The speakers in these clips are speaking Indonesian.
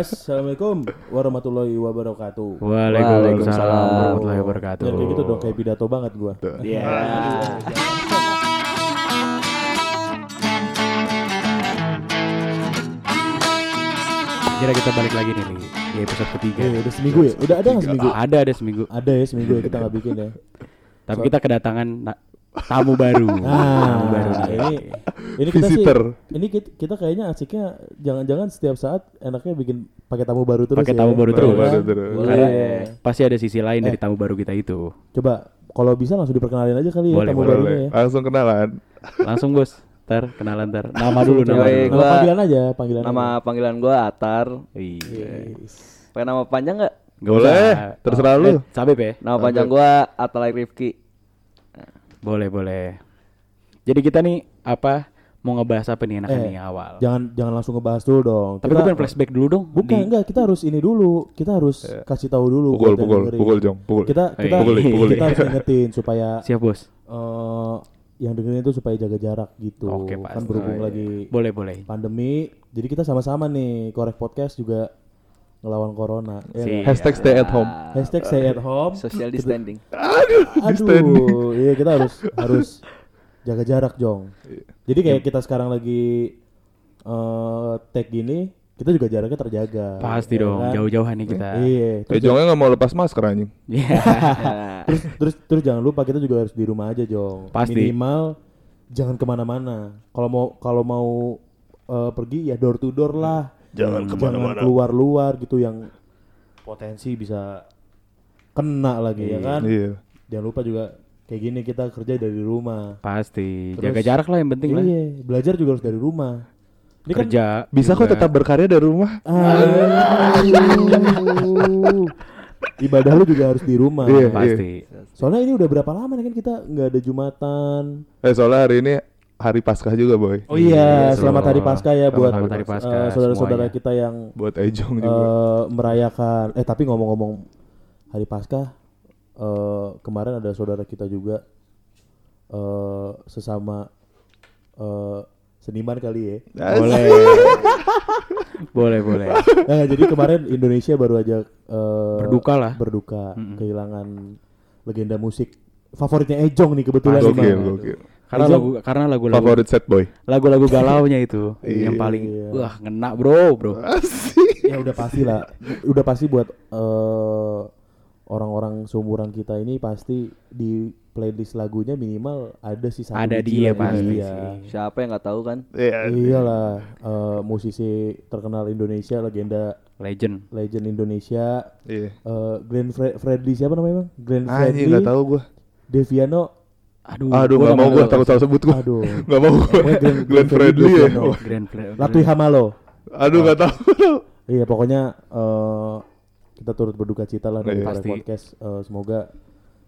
Assalamualaikum warahmatullahi wabarakatuh. Waalaikumsalam warahmatullahi wabarakatuh. Ya, kayak gitu dong, kayak pidato banget gua. Iya. Kira kita balik lagi nih di episode ketiga. Eh, udah seminggu ya? Udah ada nggak seminggu? Ada ada seminggu. Ada ya seminggu ya kita nggak bikin ya. Tapi kita kedatangan tamu baru. tamu Nah, baru nih. ini ini kita sih Visitor. ini kita, kita kayaknya asiknya jangan-jangan setiap saat enaknya bikin pakai tamu baru terus Pakai ya. tamu baru terus. Baru terus. Boleh. Karena pasti ada sisi lain dari Eh. tamu baru kita itu. Coba kalau bisa langsung diperkenalin aja kali ya Boleh, tamu boleh, barunya ya. Langsung kenalan. Langsung bos, ntar kenalan ntar. Nama dulu nama. Dulu. Nama gua- panggilan aja, panggilan. Nama panggilan gua Atar. Iya. Pakai nama panjang nggak? Gak Boleh, usah. terserah Oh, lu. eh, Sabep ya? Nama panjang gua Atalay Rifki. Boleh, boleh. Jadi kita nih apa mau ngebahas apa nih enaknya Eh, nih awal? Jangan jangan langsung ngebahas dulu dong. Tapi gue pengen flashback dulu dong. Bukan di- enggak, kita harus ini dulu. Kita harus kasih tahu dulu Pukul, pukul, dengerin. pukul, Jong, pukul. Kita kita Pukul, pukul. kita harus ingetin supaya Siap bos. eh yang dengerin itu supaya jaga jarak gitu. Oke, kan pasti. berhubung Oh, iya. lagi Boleh, boleh. pandemi, jadi kita sama-sama nih korek podcast juga ngelawan corona. ya nggak? Hashtag stay at home. Hashtag stay at home. Social distancing. Aduh, iya kita harus harus jaga jarak jong. Iya. Jadi kayak kita sekarang lagi eh tag gini, kita juga jaraknya terjaga. Pasti ya dong, kan? jauh-jauhan nih kita. Iya. Eh, Terus, Jongnya nggak mau lepas masker anjing. Iya. Ya. terus, terus terus jangan lupa kita juga harus di rumah aja jong. Pasti. Minimal jangan ke mana-mana. Kalau mau kalau mau eh, pergi ya door to door lah. Jangan Jangan keluar luar gitu yang potensi bisa kena lagi ya kan. Iya. Jangan lupa juga kayak gini kita kerja dari rumah. Pasti. Terus- Jaga jarak lah yang penting lah. Iya, belajar juga harus dari rumah. Ini kan Kerja. Bisa kok tetap berkarya dari rumah. Ibadah lu juga harus di rumah. Iya. Pasti. Soalnya ini udah berapa lama nih kan kita nggak ada jumatan. Eh soalnya hari ini hari Paskah juga boy. Oh iya, Iya, selamat hari Paskah ya buat Selamat hari Paskah eh, saudara-saudara semuanya. kita yang Buat Ejong juga. eh, merayakan. Eh tapi ngomong-ngomong hari Paskah, eh, kemarin ada saudara kita juga eh, sesama eh, seniman kali ya. Boleh. boleh, boleh. Nah, jadi kemarin Indonesia baru aja eh, Berduka lah. berduka Mm-mm. kehilangan legenda musik favoritnya Ejong nih kebetulan Gokil, gokil. Karena lagu karena lagu-lagu Favorit set boy. lagu-lagu galaunya itu yang Iya. paling Iya. wah ngena bro bro ya udah pasti lah udah pasti buat eh, orang-orang seumuran kita ini pasti di playlist lagunya minimal ada sih satu ada dia pasti sih Siapa yang nggak tahu kan? Iya. iyalah eh, musisi terkenal Indonesia legenda legend legend Indonesia Iya. eh, Glenn Fre- Fredly siapa namanya bang Glenn Fredly nggak tahu gua. Deviano aduh Aduh gua nggak mau tahu. takut salah sebut gua. aduh Nggak mau gua. Pokoknya Glenn- Glenn Fredly ya. Grand Fle- Latwi Hamalo Aduh nggak tahu. Iya pokoknya eh, kita turut berduka cita lah dari Iya. Pasti. podcast. Eh, semoga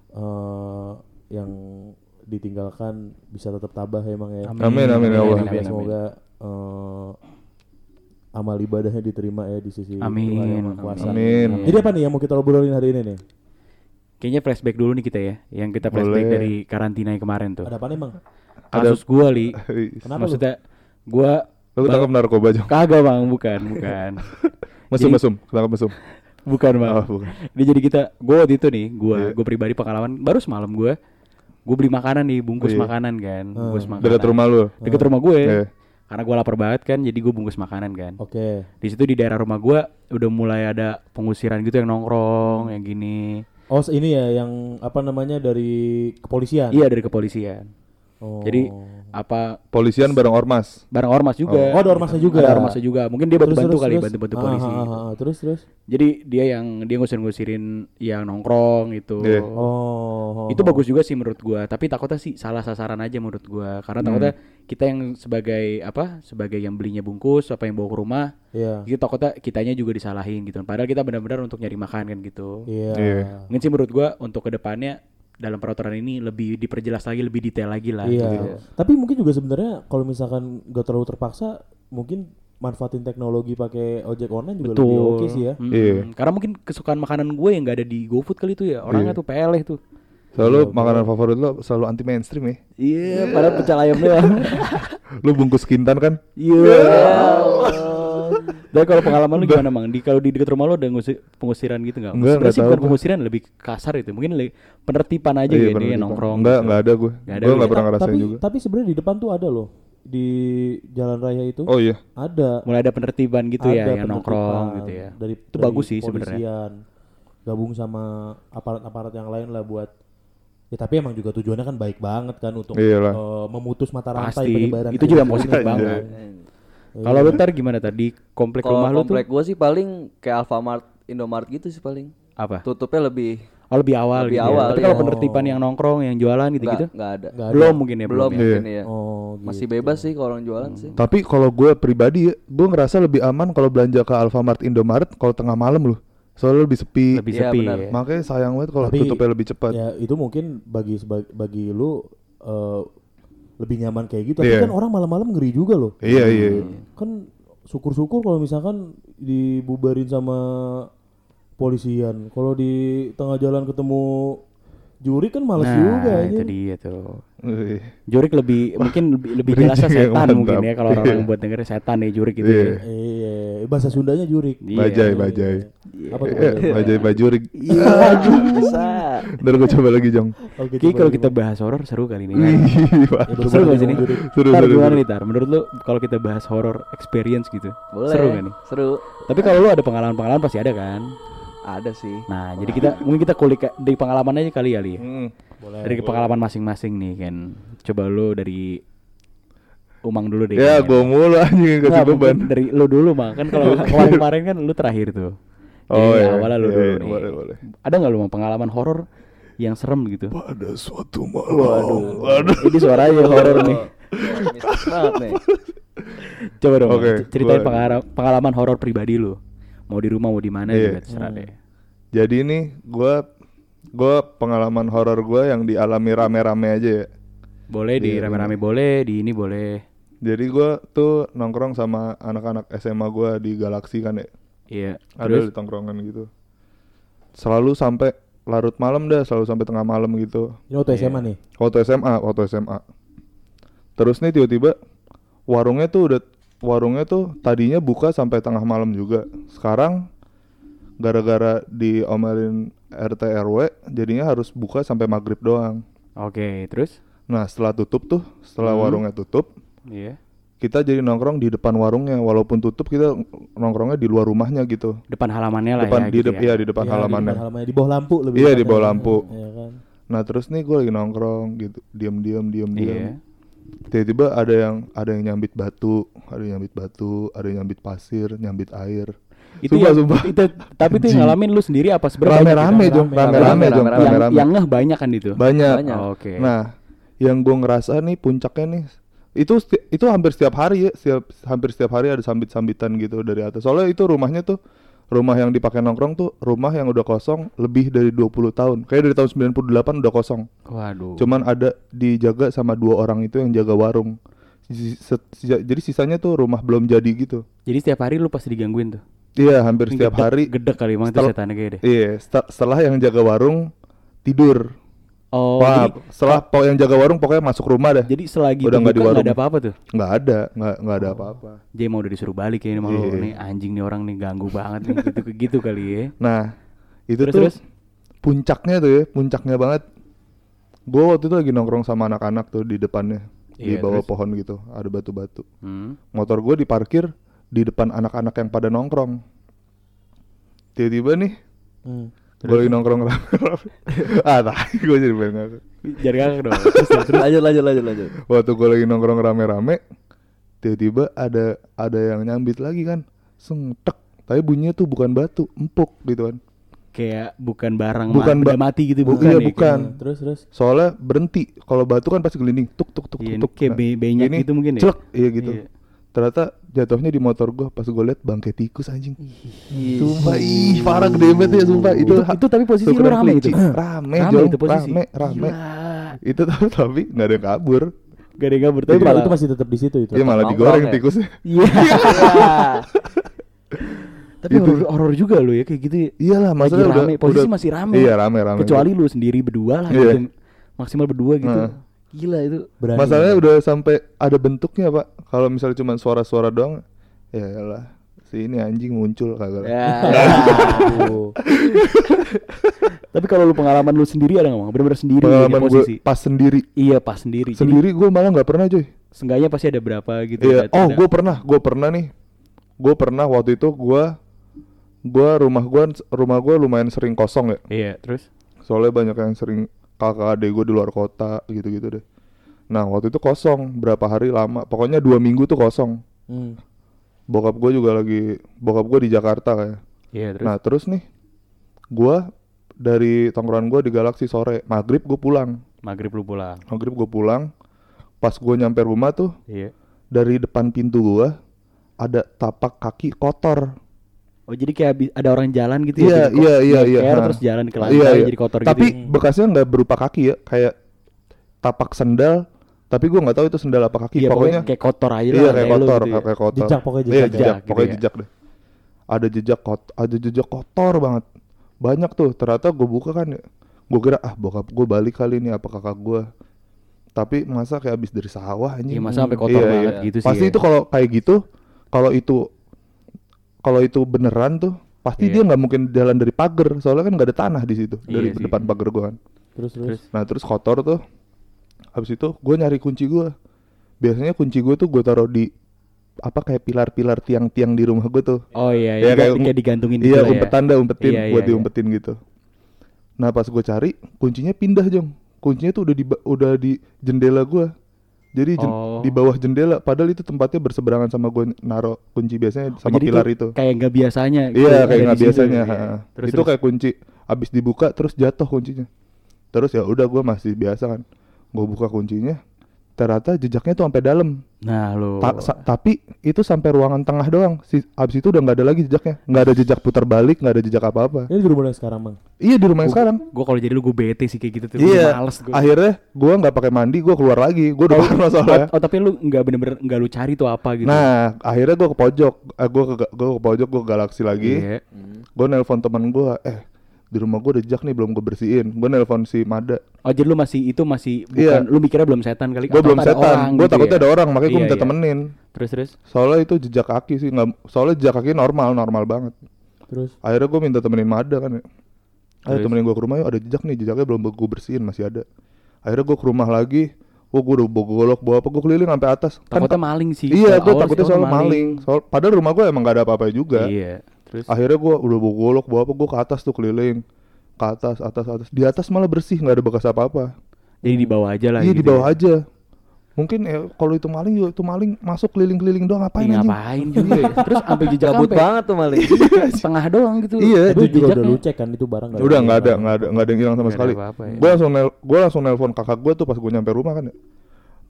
eh, yang ditinggalkan bisa tetap tabah emang ya. Amin, amin, ya Allah. Ya, Semoga eh, amal ibadahnya diterima ya di sisi Amin, Tuhan Yang Maha amin. Kuasa. Amin. Jadi apa nih yang mau kita obrolin hari ini nih? Kayaknya flashback dulu nih kita ya yang kita flashback Boleh. dari karantina yang kemarin tuh Ada apa nih bang? kasus gua li Kenapa lu? maksudnya gua Lu tangkap narkoba Jong. kagak bang bukan bukan Mesum Jadi- mesum, tangkap mesum. bukan bang Oh, bukan. Ini jadi kita, gue waktu itu nih, gue Iya. gue pribadi pengalaman baru semalam gue, gue beli makanan nih, bungkus Iya. makanan kan, bungkus makanan. Dekat rumah lu. Deket rumah gue, Iya. karena gue lapar banget kan, jadi gue bungkus makanan kan. Oke. Di situ di daerah rumah gue udah mulai ada pengusiran gitu yang nongkrong, yang gini. Oh ini ya yang apa namanya dari kepolisian? Iya dari kepolisian. Oh. Jadi apa Polisian bareng ormas. bareng ormas juga. Oh, ada ormasnya juga. Ada ormasnya juga. Mungkin dia Terus, bantu-bantu terus, kali, terus. bantu-bantu Ah, polisi. ah, ah, ah. Terus terus. Jadi dia yang dia ngusir-ngusirin yang nongkrong gitu. Iya. Oh. itu bagus juga sih menurut gua tapi takutnya sih salah sasaran aja menurut gua karena takutnya kita yang sebagai apa sebagai yang belinya bungkus apa yang bawa ke rumah Iya. itu takutnya kitanya juga disalahin gitu padahal kita benar-benar untuk nyari makan kan gitu Iya. Iya. mungkin sih menurut gua untuk ke depannya dalam peraturan ini lebih diperjelas lagi lebih detail lagi lah Iya. gitu. Tapi mungkin juga sebenarnya kalau misalkan gak terlalu terpaksa, mungkin manfaatin teknologi pakai ojek online juga lebih betul oke sih ya. Mm-mm. Iya. karena mungkin kesukaan makanan gue yang gak ada di GoFood kali itu ya orangnya Iya. tuh peleh tuh Selalu makanan favorit lo selalu anti mainstream ya. iya padahal pecel ayam doang Lu bungkus kintan kan? iya Dan kalau pengalaman lu gimana mang? Di kalau di dekat rumah lu ada ngusir, pengusiran gitu nggak? Enggak, enggak sih bukan pengusiran lebih kasar itu. Mungkin le- penertiban aja Iya, gitu ya gitu. nongkrong. Enggak, gitu. enggak ada gue. Nggak ada Gue lu enggak ya? pernah ngerasain tapi juga. tapi sebenarnya di depan tuh ada loh di jalan raya itu Oh iya. ada Mulai ada penertiban gitu ya ada yang nongkrong gitu ya. dari itu dari bagus sih sebenarnya. gabung sama aparat-aparat yang lain lah buat ya tapi emang juga tujuannya kan baik banget kan untuk Iyalah. eh, memutus mata rantai Pasti. penyebaran Itu juga positif Iya. banget. Iya. Kalau lu ntar gimana tadi komplek Kalau rumah lu tuh komplek gua sih paling kayak Alfamart, Indomart gitu sih paling. apa? Tutupnya lebih Oh lebih awal Lebih gitu. ya. awal, Tapi iya. kalau penertiban yang nongkrong, yang jualan gitu-gitu, nggak nggak ada. Nggak ada. belum mungkin ya Belum belum. ya. mungkin ya. oh Masih gitu. bebas sih kalau orang jualan sih. Tapi kalau gue pribadi ya, gue ngerasa lebih aman kalau belanja ke Alfamart Indomaret kalau tengah malam loh. Soalnya lebih sepi. Lebih Iya, sepi. benar. ya. Makanya sayang banget kalau tutupnya lebih cepat. ya itu mungkin bagi bagi lu eh, lebih nyaman kayak gitu. Tapi kan orang malam-malam ngeri juga loh. Iya, iya. kan syukur-syukur kalau misalkan dibubarin sama polisian. Kalau di tengah jalan ketemu juri kan males Nah, juga itu aja dia tuh. Jurik lebih mungkin lebih, lebih jelasnya setan mantap. mungkin ya kalau orang Iya. buat denger setan nih jurik gitu Iya. ya. iya bahasa Sundanya jurik Iya. Bajai, bajai. apa tuh Bajai bajurik. Iya, bisa. Ntar gue coba lagi Jong. Oke, Ki coba kalau kita bahas horor seru kali ini. Kan? Wah, Ya, seru gak jurik. Seru, Tar, seru, gimana nih Tar? Menurut lu kalau kita bahas horror experience gitu, Boleh. seru gak nih? Seru. Tapi kalau lu ada pengalaman-pengalaman pasti ada kan? Ada sih. Nah, jadi kita mungkin kita kulik dari pengalaman aja kali kali ya. Hmm. Boleh Dari pengalaman masing-masing nih kan. Coba lu dari Umang dulu deh. Ya, gue mulu anjing yang kasih beban. dari lu dulu mah kan kalau kemarin-kemarin kan lu terakhir tuh. Oh, Jadi iya. awalnya lu Iya, dulu iya, nih. boleh, boleh. Ada nggak lu pengalaman horor yang serem gitu? Pada suatu malam. Waduh. Waduh. Ini suaranya horor nih. Mistis banget nih. Coba dong, Mang, ceritain gua- pengara- pengalaman horor pribadi lu. Mau di rumah mau di mana Iya. juga terserah deh. Jadi nih, gue gue pengalaman horor gue yang dialami rame-rame aja ya. Boleh di Iya, rame-rame boleh, di ini boleh. Jadi gue tuh nongkrong sama anak-anak SMA gue di Galaksi kan ya. Iya. Ada Terus di tongkrongan gitu. Selalu sampai larut malam dah, selalu sampai tengah malam gitu. ini waktu SMA nih Waktu SMA, waktu SMA. Terus nih tiba-tiba warungnya tuh udah warungnya tuh tadinya buka sampai tengah malam juga. Sekarang gara-gara diomelin RT RW jadinya harus buka sampai maghrib doang. Oke, terus? Nah setelah tutup tuh, setelah Hmm. warungnya tutup, Iya. kita jadi nongkrong di depan warungnya. Walaupun tutup kita nongkrongnya di luar rumahnya gitu. Depan halamannya lah Depan ya. di gitu dep- ya. iya di depan Iya, halamannya. di, depan halamannya. di bawah lampu lebih Iya, di bawah lampu. Iya kan Nah terus nih gue lagi nongkrong gitu, diam-diam, diam-diam. Iya. Tiba-tiba ada yang ada yang nyambit batu, ada yang nyambit batu, ada yang nyambit pasir, nyambit air. Itu Sumpah, yang, sumpah. itu tapi itu yang ngalamin lu sendiri apa sebenarnya? Rame-rame jong, gitu. rame-rame jong, rame-rame. Yang ngeh banyak kan itu. Banyak. Banyak. Oh, Oke. Nah, yang gue ngerasa nih puncaknya nih itu itu hampir setiap hari ya, setiap hampir setiap hari ada sambit-sambitan gitu dari atas. Soalnya itu rumahnya tuh rumah yang dipakai nongkrong tuh rumah yang udah kosong lebih dari 20 tahun. Kayak dari tahun 98 udah kosong. Waduh. Cuman ada dijaga sama dua orang itu yang jaga warung. Jadi sisanya tuh rumah belum jadi gitu. Jadi setiap hari lu pasti digangguin tuh. Iya, hampir setiap Gedek- hari. Gedek kali emang setannya kayak deh. Iya, setelah yang jaga warung tidur. Oh, Wah, jadi, setelah po- yang jaga warung pokoknya masuk rumah dah. jadi selagi Udah nggak di warung. ada apa-apa tuh. nggak ada, nggak nggak ada apa-apa. Jadi mau udah disuruh balik ya ini malu Iya. nih anjing nih orang nih ganggu banget nih gitu gitu kali ya. Nah, itu Terus, tuh terus? puncaknya tuh ya, puncaknya banget. Gue waktu itu lagi nongkrong sama anak-anak tuh di depannya, di Iya, bawah terus? pohon gitu, ada batu-batu. Hmm. Motor gue diparkir di depan anak-anak yang pada nongkrong. Tiba-tiba nih, Hmm. gue lagi nongkrong rame-rame. ah, tai, gue jadi pengen. Jangan ngakak dong. Terus, terus. Lanjut lanjut lanjut lanjut. Waktu gue lagi nongkrong rame-rame, tiba-tiba ada ada yang nyambit lagi kan, sengtek. Tapi bunyinya tuh bukan batu, empuk gitu kan. Kayak bukan barang Bukan ma- ba- mati gitu Bu- bukan iya, ya, bukan. kayak- terus terus Soalnya berhenti. Kalau batu kan pasti gelinding, tuk tuk tuk Iya, tuk. tuk. kayak be- benyak gini, gitu mungkin ya? Celek, iya gitu. Iya. Ternyata jatuhnya di motor gua pas gue liat bangkai tikus anjing. Sumpah, ih parah gede banget ya sumpah. Itu Itu- itu tapi posisi lu rame kelinci. itu? Rame, Rame Jong. itu posisi? Rame, rame. Gila. Itu tapi, tapi nggak ada yang kabur. Gak ada yang kabur tapi malah itu masih tetap di situ itu Iya malah digoreng ya? tikusnya. Iya. Tapi Itu. horor, juga lo ya kayak gitu ya. Iyalah, Lagi maksudnya udah rame, posisi udah- masih rame. Iya, rame rame. Kecuali lu sendiri berdua lah Iya. gitu. Maksimal berdua gitu. Nah. Gila itu. Berani. Masalahnya udah sampai ada bentuknya, Pak. Kalau misalnya cuma suara-suara doang, ya lah si ini anjing muncul kagak. Ya. Tapi kalau lu pengalaman lu sendiri ada nggak Bang? Bener-bener sendiri Pengalaman di gue posisi. pas sendiri. Iya pas sendiri. Sendiri gue malah nggak pernah coy. Seenggaknya pasti ada berapa gitu. Iya. Oh, gue pernah, gue pernah nih. Gue pernah waktu itu gue, gue rumah gue, rumah gue lumayan sering kosong ya. Iya terus. Soalnya banyak yang sering kakak adik gue di luar kota gitu-gitu deh. Nah waktu itu kosong berapa hari lama. Pokoknya dua minggu tuh kosong. Hmm. Bokap gue juga lagi, bokap gue di Jakarta kayak. Iya terus. Nah terus nih, gue dari tongkrongan gue di Galaxy sore, maghrib gue pulang. Maghrib lu pulang. Maghrib gue pulang, pas gue nyampe rumah tuh Iya. dari depan pintu gue ada tapak kaki kotor. Oh jadi kayak ada orang jalan gitu Iya, ya? iya, iya, iya, ha. terus jalan ke lantai Iya, iya. jadi kotor Tapi gitu. bekasnya nggak berupa kaki ya, kayak tapak sendal. Tapi gue nggak tahu itu sendal apa kaki. Iya, pokoknya kayak kotor aja iya lah, kayak lu kotor, gitu ya. kayak kotor. Jejak, pokoknya Iya, jejak. jejak, Jejak gitu pokoknya ya. jejak deh. Ada jejak kot, ada jejak kotor banget. Banyak tuh. Ternyata gue buka kan ya. Gue kira ah bokap gue balik kali ini apa kakak gue. Tapi masa kayak habis dari sawah anjing. Iya, masa sampai kotor Iya, banget iya. gitu sih. Pasti ya. itu kalau kayak gitu, kalau itu kalau itu beneran tuh pasti Iya. dia nggak mungkin jalan dari pagar soalnya kan nggak ada tanah di situ dari Iya sih. depan pagar gua kan Terus terus. Terus? nah terus kotor tuh habis itu gue nyari kunci gua biasanya kunci gue tuh gue taruh di apa kayak pilar-pilar tiang-tiang di rumah gue tuh Oh iya, Ya, iya kayak, kayak- kayak digantungin gitu iya lah ya. umpetan dah umpetin Iya, buat iya, diumpetin gitu nah pas gue cari kuncinya pindah jong kuncinya tuh udah di udah di jendela gua jadi jen- Oh. di bawah jendela padahal itu tempatnya berseberangan sama gue naro kunci biasanya Oh, sama jadi pilar itu Kayak nggak biasanya. gitu, Iya ada kayak nggak biasanya. Iya. ha. Terus, itu terus. kayak kunci abis dibuka terus jatuh kuncinya. Terus ya udah gue masih biasa kan. Gue buka kuncinya. Ternyata jejaknya tuh sampai dalam. Nah lo. Ta- sa- tapi itu sampai ruangan tengah doang. Si abis itu udah nggak ada lagi jejaknya. Nggak ada jejak putar balik, nggak ada jejak apa-apa. Ini di rumah yang sekarang bang. Iya di rumah yang sekarang. Gue kalau jadi lu gue bete sih kayak gitu tuh. Iya. Males gue. Akhirnya gue nggak pakai mandi, gue keluar lagi. Gue udah parno soalnya. Oh, oh, tapi lu nggak bener-bener nggak lu cari tuh apa gitu. Nah, akhirnya gue ke pojok. Eh, gue ke gue ke pojok, gue galaksi lagi. Iya. Gue nelpon teman gue, eh di rumah gue ada jejak nih belum gue bersihin. Gue nelpon si Mada. Oh jadi lu masih itu masih Iya. bukan lu mikirnya belum setan kali? Gue belum setan. Gue gitu takutnya ya? ada orang, makanya gue Iya, minta iya. temenin. Terus terus. Soalnya itu jejak kaki sih, nggak. Soalnya jejak kaki normal, normal banget. Terus Akhirnya gue minta temenin Mada kan. ya. Ayo Terus? temenin gue ke rumah yuk ada jejak nih, jejaknya belum gue bersihin masih ada. Akhirnya gue ke rumah lagi. Wah gue udah bawa golok bawa apa gue keliling sampai atas. Kan Takutnya maling sih. Iya, gue takutnya soal takutnya maling. Soal padahal rumah gue emang gak ada apa-apa juga. Iya. Terus. Akhirnya gue udah bawa golok bawa apa gue ke atas tuh keliling. Ke atas, atas, atas. Di atas malah bersih, nggak ada bekas apa-apa. Jadi di bawah aja lah. Iya gitu di bawah ya. aja. Mungkin ya kalau itu maling juga itu maling masuk keliling-keliling doang ngapain anjing? ngapain juga ya. Terus sampai jejak Gabut banget tuh maling. setengah doang gitu. Iya, tapi juga udah lu cek kan itu barang Udah nggak ada, nggak ada, nggak ada yang hilang sama sekali. ya. Gue langsung nel, gue langsung nelpon kakak gue tuh pas gue nyampe rumah kan. ya.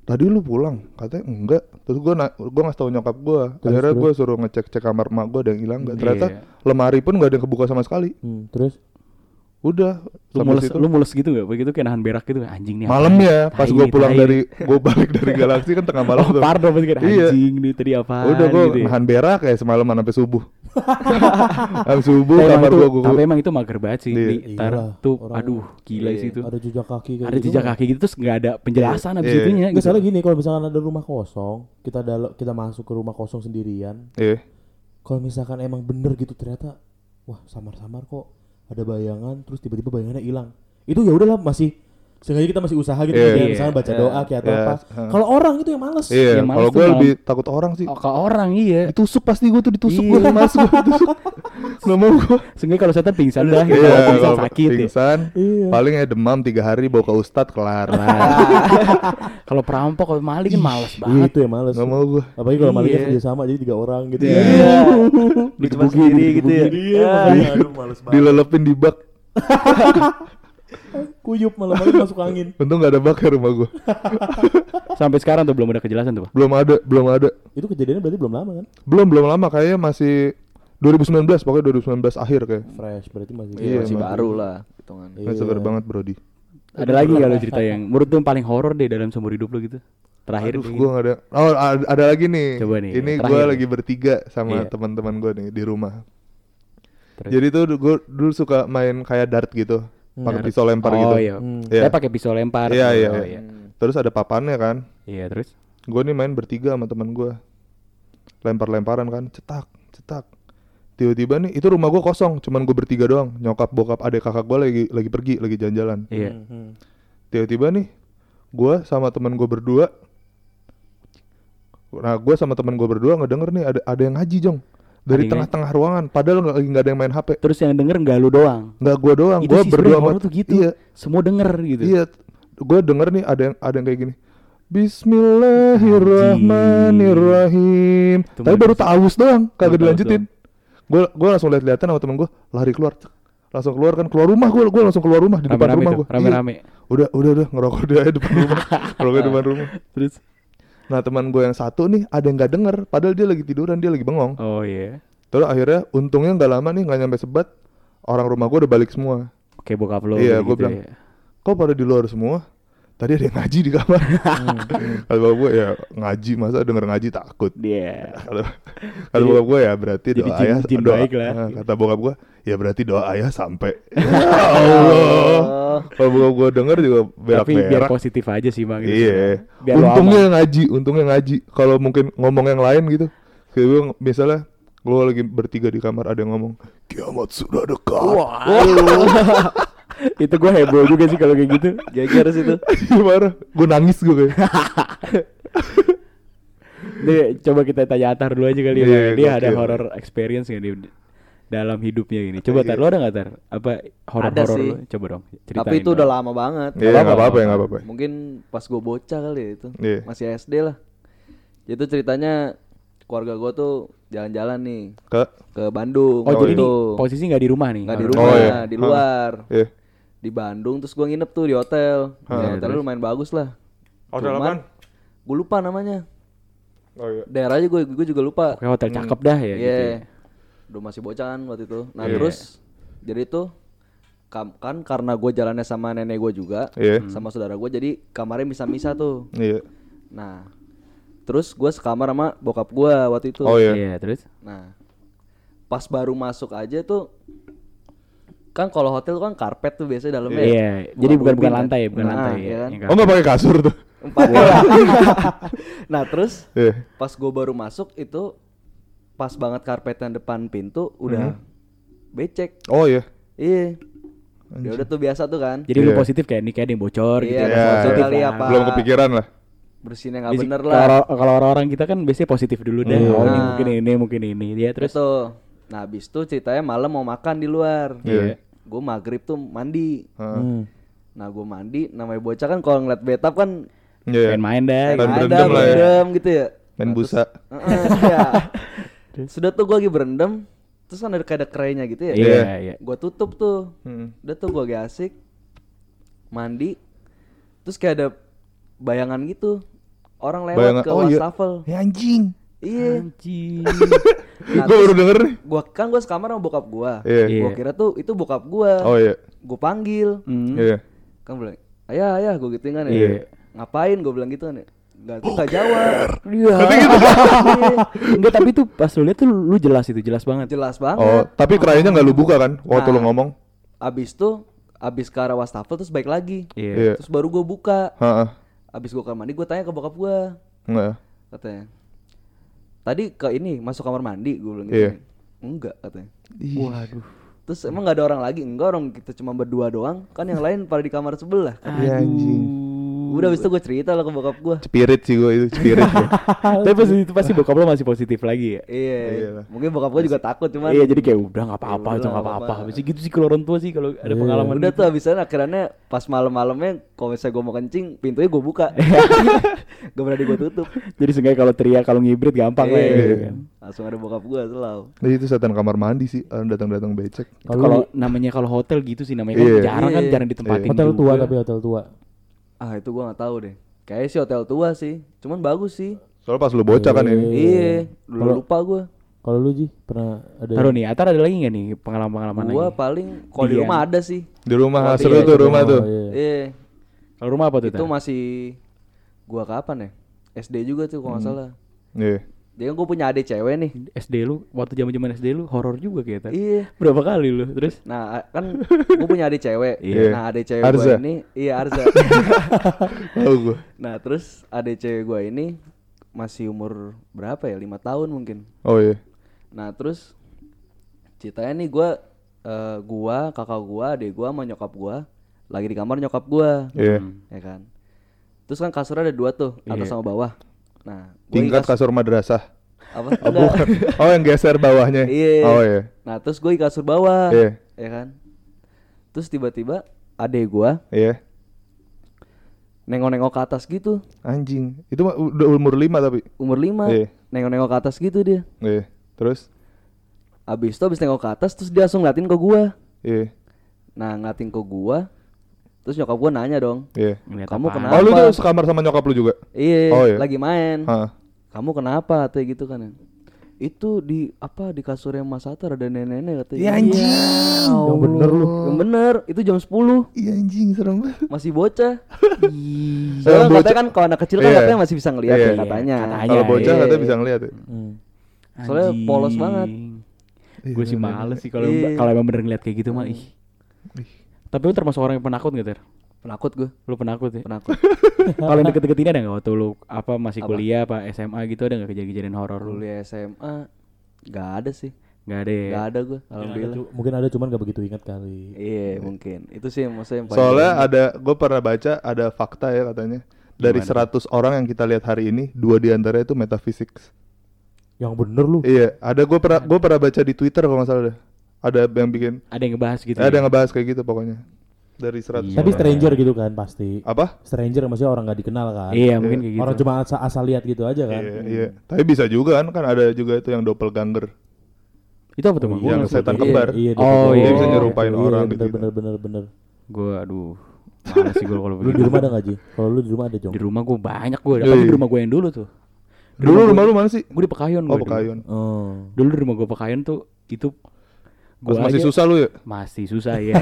Tadi lu pulang, katanya enggak. Terus gue na- gue ngasih tau nyokap gue. Akhirnya gue suruh ngecek cek kamar emak gue ada yang hilang nggak. Ternyata Iya. lemari pun nggak ada yang kebuka sama sekali. Hmm, terus Udah. Lu mules, situ. lu mules gitu gak? Begitu kayak nahan berak gitu anjing nih. Malamnya apaan? pas gue nih, pulang tai dari gue balik dari galaksi kan tengah malam Oh, tuh. parno berarti kan Iya. anjing nih tadi apaan Udah gue gitu ya. nahan berak kayak semalaman sampai subuh. sampai subuh Tapi emang kamar itu- gue gue Tapi emang itu mager banget sih. Iya. Di, tar, Iyalah, tuh, aduh gila Iya. sih itu. ada jejak kaki kayak Ada gitu jejak kaki gitu terus nggak ada penjelasan abis Iya. itunya. Nggak gitu. salah gini kalau misalkan ada rumah kosong, kita dal- kita masuk ke rumah kosong sendirian. Iya. Kalau misalkan emang bener gitu ternyata wah samar-samar kok ada bayangan terus tiba-tiba bayangannya hilang. Itu ya udahlah masih sengaja kita masih usaha gitu Iya. kayak Iya. misalnya baca Iya. doa kayak atau Iya. apa. Heeh. Kalau orang itu yang males. Iya, Ya, males kalau gue lebih takut orang sih. Oh, ke orang iya. Ditusuk pasti gue tuh ditusuk Iya. gue mas gue ditusuk. Gak mau gue. Seenggaknya kalau setan pingsan dah. Gitu. Iya, Kalau pingsan sakit ya. pingsan, Iya. paling ya demam tiga hari bawa ke ustad kelar. Kalau perampok kalau maling kan males Iya, banget. itu yang males. Gak mau gue. Apalagi kalau malingnya Iya. kerja sama jadi tiga orang gitu Iya. ya. Cuma sendiri gitu ya. Iya, makanya, aduh males banget. Dilelepin di bak. Kuyup malam-malam masuk angin. Untung gak ada bak ya rumah gue. Sampai sekarang tuh belum ada kejelasan tuh, Pak. Belum ada, belum ada. Itu kejadiannya berarti belum lama kan? Belum, belum lama kayaknya masih 2019 pokoknya 2019 akhir kayak. Fresh berarti masih Iya, Masih baru lah hitungan. Iya. Seger banget Brody. Ada lagi gak lo cerita yang menurut lu yang paling horor deh dalam seumur hidup lo gitu? Terakhir Aduh, gue gak ada. Oh, ada, ada lagi nih. Coba nih, Ini terakhir gue lagi bertiga sama Iya. teman-teman gue nih di rumah. Terus? Jadi tuh gue dulu suka main kayak dart gitu, pakai Dart. pisau lempar oh, gitu. Iya. Hmm. Iya. Saya pakai pisau lempar. Iya, iya, Oh, iya. Terus ada papannya kan. Iya, terus Gue nih main bertiga sama teman gue. Lempar-lemparan kan, cetak, cetak tiba-tiba nih itu rumah gua kosong cuman gue bertiga doang nyokap bokap adek kakak gua lagi lagi pergi lagi jalan-jalan Iya. Hmm. tiba-tiba nih gua sama teman gue berdua nah gua sama teman gue berdua ngedenger nih ada ada yang ngaji jong dari tengah-tengah ruangan padahal nggak lagi nggak ada yang main hp Terus yang denger nggak lu doang. nggak gua doang Itu gua sih berdua sama tuh gitu. iya Semua denger gitu. iya gua denger nih ada yang ada yang kayak gini Bismillahirrahmanirrahim. Itu Tapi baru ta'awuz doang, kagak dilanjutin. Gue gua langsung lihat-lihatan sama temen gue, lari keluar. Langsung keluar kan keluar rumah gue, gue langsung keluar rumah di depan Rame-rame rumah gue. rame-rame. Udah, udah, udah ngerokok dia depan rumah. ngerokok di depan rumah. Terus Nah teman gue yang satu nih ada yang nggak denger, padahal dia lagi tiduran, dia lagi bengong. oh iya. Terus akhirnya untungnya nggak lama nih nggak nyampe sebat, orang rumah gue udah balik semua. Oke bokap lo Iya, gitu gua bilang, ya. Kok pada di luar semua? Tadi ada yang ngaji di kamar. Kalau bapak gue ya ngaji masa denger ngaji takut. Dia. Kalau kata bokap gue ya berarti jadi doa jin- ayah jin doa, baik lah. Nah, kata bokap gue ya berarti doa ayah sampai. ya Allah. Kalau bokap gue denger juga berak Tapi biar positif aja sih bang. gitu. Iya. Biar Untungnya ngaji, untungnya ngaji. Kalau mungkin ngomong yang lain gitu, kayak gue misalnya gue lagi bertiga di kamar ada yang ngomong kiamat sudah dekat. itu gue heboh juga sih kalau kayak gitu. Jajar sih itu. Gimana? Gue nangis gue kayak. Nih, coba kita tanya Atar dulu aja kali ya. Iya, Bang. dia ada gokil. horror experience nggak di dalam hidupnya gini. Coba Tar, Iya. lo ada nggak Tar? Apa horor Ada horor sih. lu? Coba dong. Ceritain Tapi itu dong. udah lama banget. Iya nggak apa-apa ya nggak apa-apa. Mungkin pas gue bocah kali ya itu. Iya. Masih SD lah. Itu ceritanya keluarga gue tuh jalan-jalan nih Ke ke Bandung. Oh, jadi waktu ini itu. posisi nggak di rumah nih? nggak di rumah, Oh, iya. di luar. Iya. Di Bandung terus gue nginep tuh di hotel. Hah. Ya, hotelnya terus? lumayan bagus lah. Hotel apaan? Gue lupa namanya. Oh iya. Daerahnya gue gue juga lupa. Oke, hotel cakep dah ya Iya. gitu. ya. Udah masih bocah kan waktu itu. Nah Iya. terus jadi tuh kam- kan karena gue jalannya sama nenek gue juga, Iya. sama saudara gue, jadi kamarnya bisa-bisa tuh. Iya. Nah terus gue sekamar sama bokap gue waktu itu. Oh iya. Iya, terus? Nah pas baru masuk aja tuh kan kalau hotel tuh kan karpet tuh biasanya dalamnya. Iya, jadi bukan bukan kan. lantai ya, bukan Nah, lantai iya ya. kan. Oh nggak pakai kasur tuh? Empat nah terus Iya. pas gue baru masuk itu pas banget karpetnya depan pintu udah becek. Oh iya. Iya. Ya udah tuh biasa tuh kan. Jadi lu Iya. positif kayak ini kayak ada yang bocor gitu. Iya, ya. Iya, bocor iya. kali apa. Belum kepikiran lah. Bersihnya nggak bener kalau lah. Kalau orang-orang kita kan biasanya positif dulu deh. Hmm. Oh, ini Nah. mungkin ini, mungkin ini. Dia terus Terus Nah habis itu ceritanya malam mau makan di luar. Iya. Gue maghrib tuh mandi. Heeh. Hmm. Nah gue mandi, namanya bocah kan kalau ngeliat betap kan Iya. pengen main. Main pengen berendam ada, lah ya. berendam gitu ya. Main Nah, busa. terus- Heeh, iya. Sudah tuh gue lagi berendam, terus kan ada kayak ada kerainya gitu ya. Iya, iya. Gue tutup tuh. Hmm. Udah tuh gue lagi asik mandi, terus kayak ada bayangan gitu. Orang lewat Bayangan- ke oh iya. wastafel. Ya anjing. Iya. Anjing. Nah, gue baru denger nih. gua kan gua sekamar sama bokap gua. Iya. Iya. Gua kira tuh itu bokap gua. Oh iya. Gua panggil. Hmm. Iya. Kan bilang, "Ayah, ayah," gua gituin kan ya. Iya. Ngapain gua bilang gitu kan ya. Enggak, enggak jawab. Iya. Enggak, tapi tuh pas lu lihat tuh lu jelas itu, jelas banget. Jelas banget. Oh, tapi kerainya nggak lu buka kan? Waktu Nah. lu ngomong. Abis tuh abis ke arah wastafel terus baik lagi. Iya. Iya. Terus baru gua buka. Heeh. Abis gua kamar mandi gua tanya ke bokap gua. Enggak. Katanya. Tadi ke ini masuk kamar mandi gua bilang gitu. Iya. Enggak katanya. Waduh. Terus emang gak ada orang lagi? Enggak orang kita cuma berdua doang. Kan yang lain pada di kamar sebelah. Iya anjing. Udah abis itu gue cerita lah ke bokap gue Spirit sih gue itu, spirit. gua. Tapi pas itu pasti bokap lo masih positif lagi ya. Iya Iyalah. Mungkin bokap gue juga takut cuman Iya, jadi kayak udah nggak apa-apa, Ya itu udah, nggak nggak apa-apa. gitu sih kalau orang tua sih kalau ada pengalaman. Udah gitu. tuh abis itu akhirnya pas malam-malamnya Kalau misalnya gue mau kencing Pintunya gue buka Gak berani gue tutup Jadi seenggaknya kalau teriak, kalau ngibrit gampang lah ya. Iya. gitu kan. Langsung ada bokap gue selalu Nah, itu setan kamar mandi sih, orang datang-datang becek. Itu Kalau namanya kalau hotel gitu sih namanya Iya. kan jarang kan Iya. jarang ditempatin. hotel juga. tua tapi hotel tua. Ah itu gue gak tahu deh Kayaknya sih hotel tua sih Cuman bagus sih Soalnya pas lu bocah kan ini. Iya Dulu Kalau- lupa gue Kalau lu Ji pernah ada Taruh nih, Atar ada lagi nggak nih pengalaman-pengalaman Gue lagi? paling Kalau di Iya. rumah ada sih Di rumah Oh, seru iya, tuh rumah tuh. Oh, iya. Iya Kalau rumah apa tuh? Itu masih Gua kapan ya SD juga tuh kalau nggak salah Iya. Dia kan gue punya adik cewek nih SD lu waktu zaman-zaman SD lu horor juga kayak Tar. Iya Berapa kali lu? Terus Nah kan gue punya adik cewek Iya. Nah adik cewek gue ini Iya Arza Tahu gue. Nah terus adik cewek gue ini Masih umur berapa ya? lima tahun mungkin Oh iya. Nah terus ceritanya nih gue eh gua kakak gua adik gua sama nyokap gua lagi di kamar nyokap gua Iya. ya kan terus kan kasurnya ada dua tuh atas sama bawah nah gua Tingkat kasur madrasah. apa Oh, bukan. oh yang geser bawahnya. Iya. Oh iya. Nah terus gue di kasur bawah, Iya. ya kan. Terus tiba-tiba adek gue Iya. nengok-nengok ke atas gitu, Anjing. Itu udah umur 5 tapi. umur 5 Iya. nengok-nengok ke atas gitu dia. Iya. Terus? Abis itu abis nengok ke atas terus dia langsung ngeliatin ke gue. Iya. Nah ngeliatin ke gue, terus nyokap gue nanya dong, Iya. Ngeliat kamu apaan? kenapa? Oh lu tuh sekamar sama nyokap lu juga? Iya, Oh, iya. lagi main. Hah. Kamu kenapa? Katanya gitu kan. Itu di apa di kasur yang Mas Atar ada nenek-nenek katanya. Ya anjing. Yang bener lu. Yang bener, itu jam 10 Iya anjing serem banget. masih bocah. Yang Soalnya katanya kan kalau anak kecil kan Iya. katanya masih bisa ngeliat Iya. ya katanya. Katanya. Kalau bocah Iya. katanya bisa ngeliat ya. Hmm. Soalnya polos banget. Gue sih males sih kalau Iya. kalau emang bener ngeliat kayak gitu mah. Ih. Tapi lu termasuk orang yang penakut gak ter? Penakut gue, Lu penakut ya? penakut. kalau yang deket-deket ini ada nggak waktu lu apa masih Apa? kuliah apa SMA gitu ada nggak kejadian-kejadian horor lu? Kuliah SMA Gak ada sih Nggak ada ya? Gak ada gue Mungkin ada, Alhamdulillah mungkin ada cuman gak begitu ingat kali. Iya mungkin Itu sih yang maksudnya yang paling Soalnya ingat. ada gue pernah baca ada fakta ya katanya. Dari 100 orang yang kita lihat hari ini, dua di antaranya itu metafisik. Yang bener lu. Iya, ada gue pernah gue pernah baca di Twitter kalau nggak salah deh. Ada yang bikin Ada yang ngebahas gitu. ada ya? yang ngebahas kayak gitu pokoknya. Dari 100 Iya. Tapi stranger gitu kan pasti. Apa? Stranger maksudnya orang gak dikenal kan. Iya mungkin kayak gitu. Orang cuma asal, asal lihat gitu aja kan. Iya, iya. Tapi bisa juga kan kan ada juga itu yang doppelganger. Itu apa tuh bang? Yang setan nggak kembar. Iya, Oh, dia iya. bisa nyerupain Iya, orang bener, gitu. bener bener bener. Gue aduh. Males sih gue kalau Lu di rumah ada gak Ji? Kalau lu di rumah ada Jong? Di rumah gue banyak gue. Iya, iya. di rumah gue yang dulu tuh. Dulu rumah lu mana sih? Gue di Pekayon. Oh, gua dulu. Pekayon. Oh. Dulu di rumah gue Pekayon tuh itu gua masih aja- susah lu ya? Masih susah ya.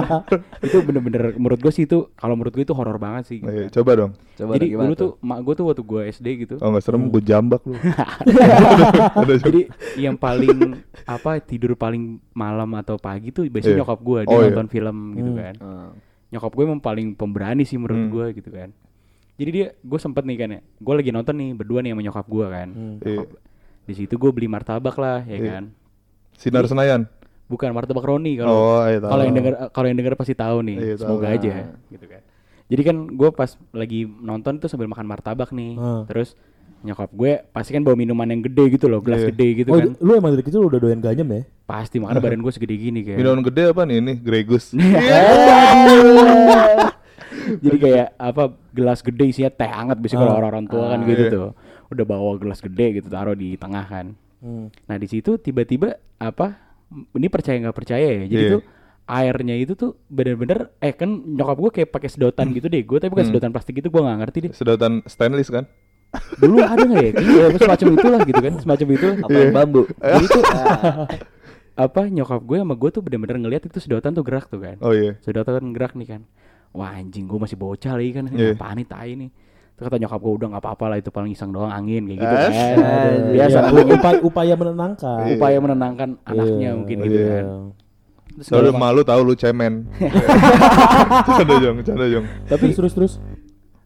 itu bener-bener menurut gue sih itu kalau menurut gue itu horor banget sih. Iya, coba dong. Coba Jadi dong, dulu tuh mak gue tuh waktu gue SD gitu. Oh nggak serem, gue jambak lu. Jadi yang paling apa tidur paling malam atau pagi tuh biasanya Iya. nyokap gue dia Oh, iya. nonton film gitu Hmm. kan. Ah. Nyokap gue emang paling pemberani sih menurut Hmm. gue gitu kan. Jadi dia gue sempet nih kan ya, gue lagi nonton nih berdua nih sama nyokap gue kan. Hmm. Iya. Di situ gue beli martabak lah ya Iya. kan. Sinar Senayan. Bukan martabak Roni kalau Oh, iya tahu. kalau yang denger kalau yang denger pasti tahu nih. Iya, tahu. Semoga aja gitu kan. Jadi kan gue pas lagi nonton tuh sambil makan martabak nih. Ah. Terus nyokap gue pasti kan bawa minuman yang gede gitu loh, gelas Iya. gede gitu oh, kan. lu emang dari kecil udah doyan ganyem ya? Pasti makanya badan gue segede gini kayak. Minuman gede apa nih ini? Gregus. Jadi kayak apa gelas gede isinya teh hangat biasanya kalau Ah. orang-orang tua kan Ah, gitu iya. tuh. Udah bawa gelas gede gitu taruh di tengah kan. Hmm. Nah, di situ tiba-tiba apa ini percaya nggak percaya ya. Jadi Iya. tuh airnya itu tuh bener-bener eh kan nyokap gue kayak pakai sedotan gitu deh. Gue tapi bukan Hmm. sedotan plastik gitu gue nggak ngerti deh. Sedotan stainless kan? Dulu ada nggak ya? Kayaknya semacam itulah gitu kan, semacam itu. Apa yang bambu Jadi tuh apa nyokap gue sama gue tuh bener-bener ngeliat itu sedotan tuh gerak tuh kan. Oh iya. sedotan gerak nih kan wah anjing gue masih bocah lagi kan Iya. apaan nih tai nih Terus kata nyokap gue udah nggak apa-apa lah itu paling iseng doang angin kayak gitu kan biasa Ya, upaya, upaya menenangkan. upaya menenangkan anaknya Iya, mungkin gitu iya. kan Terus lama- malu tahu lu cemen. Canda jong, canda jong. tapi Terus terus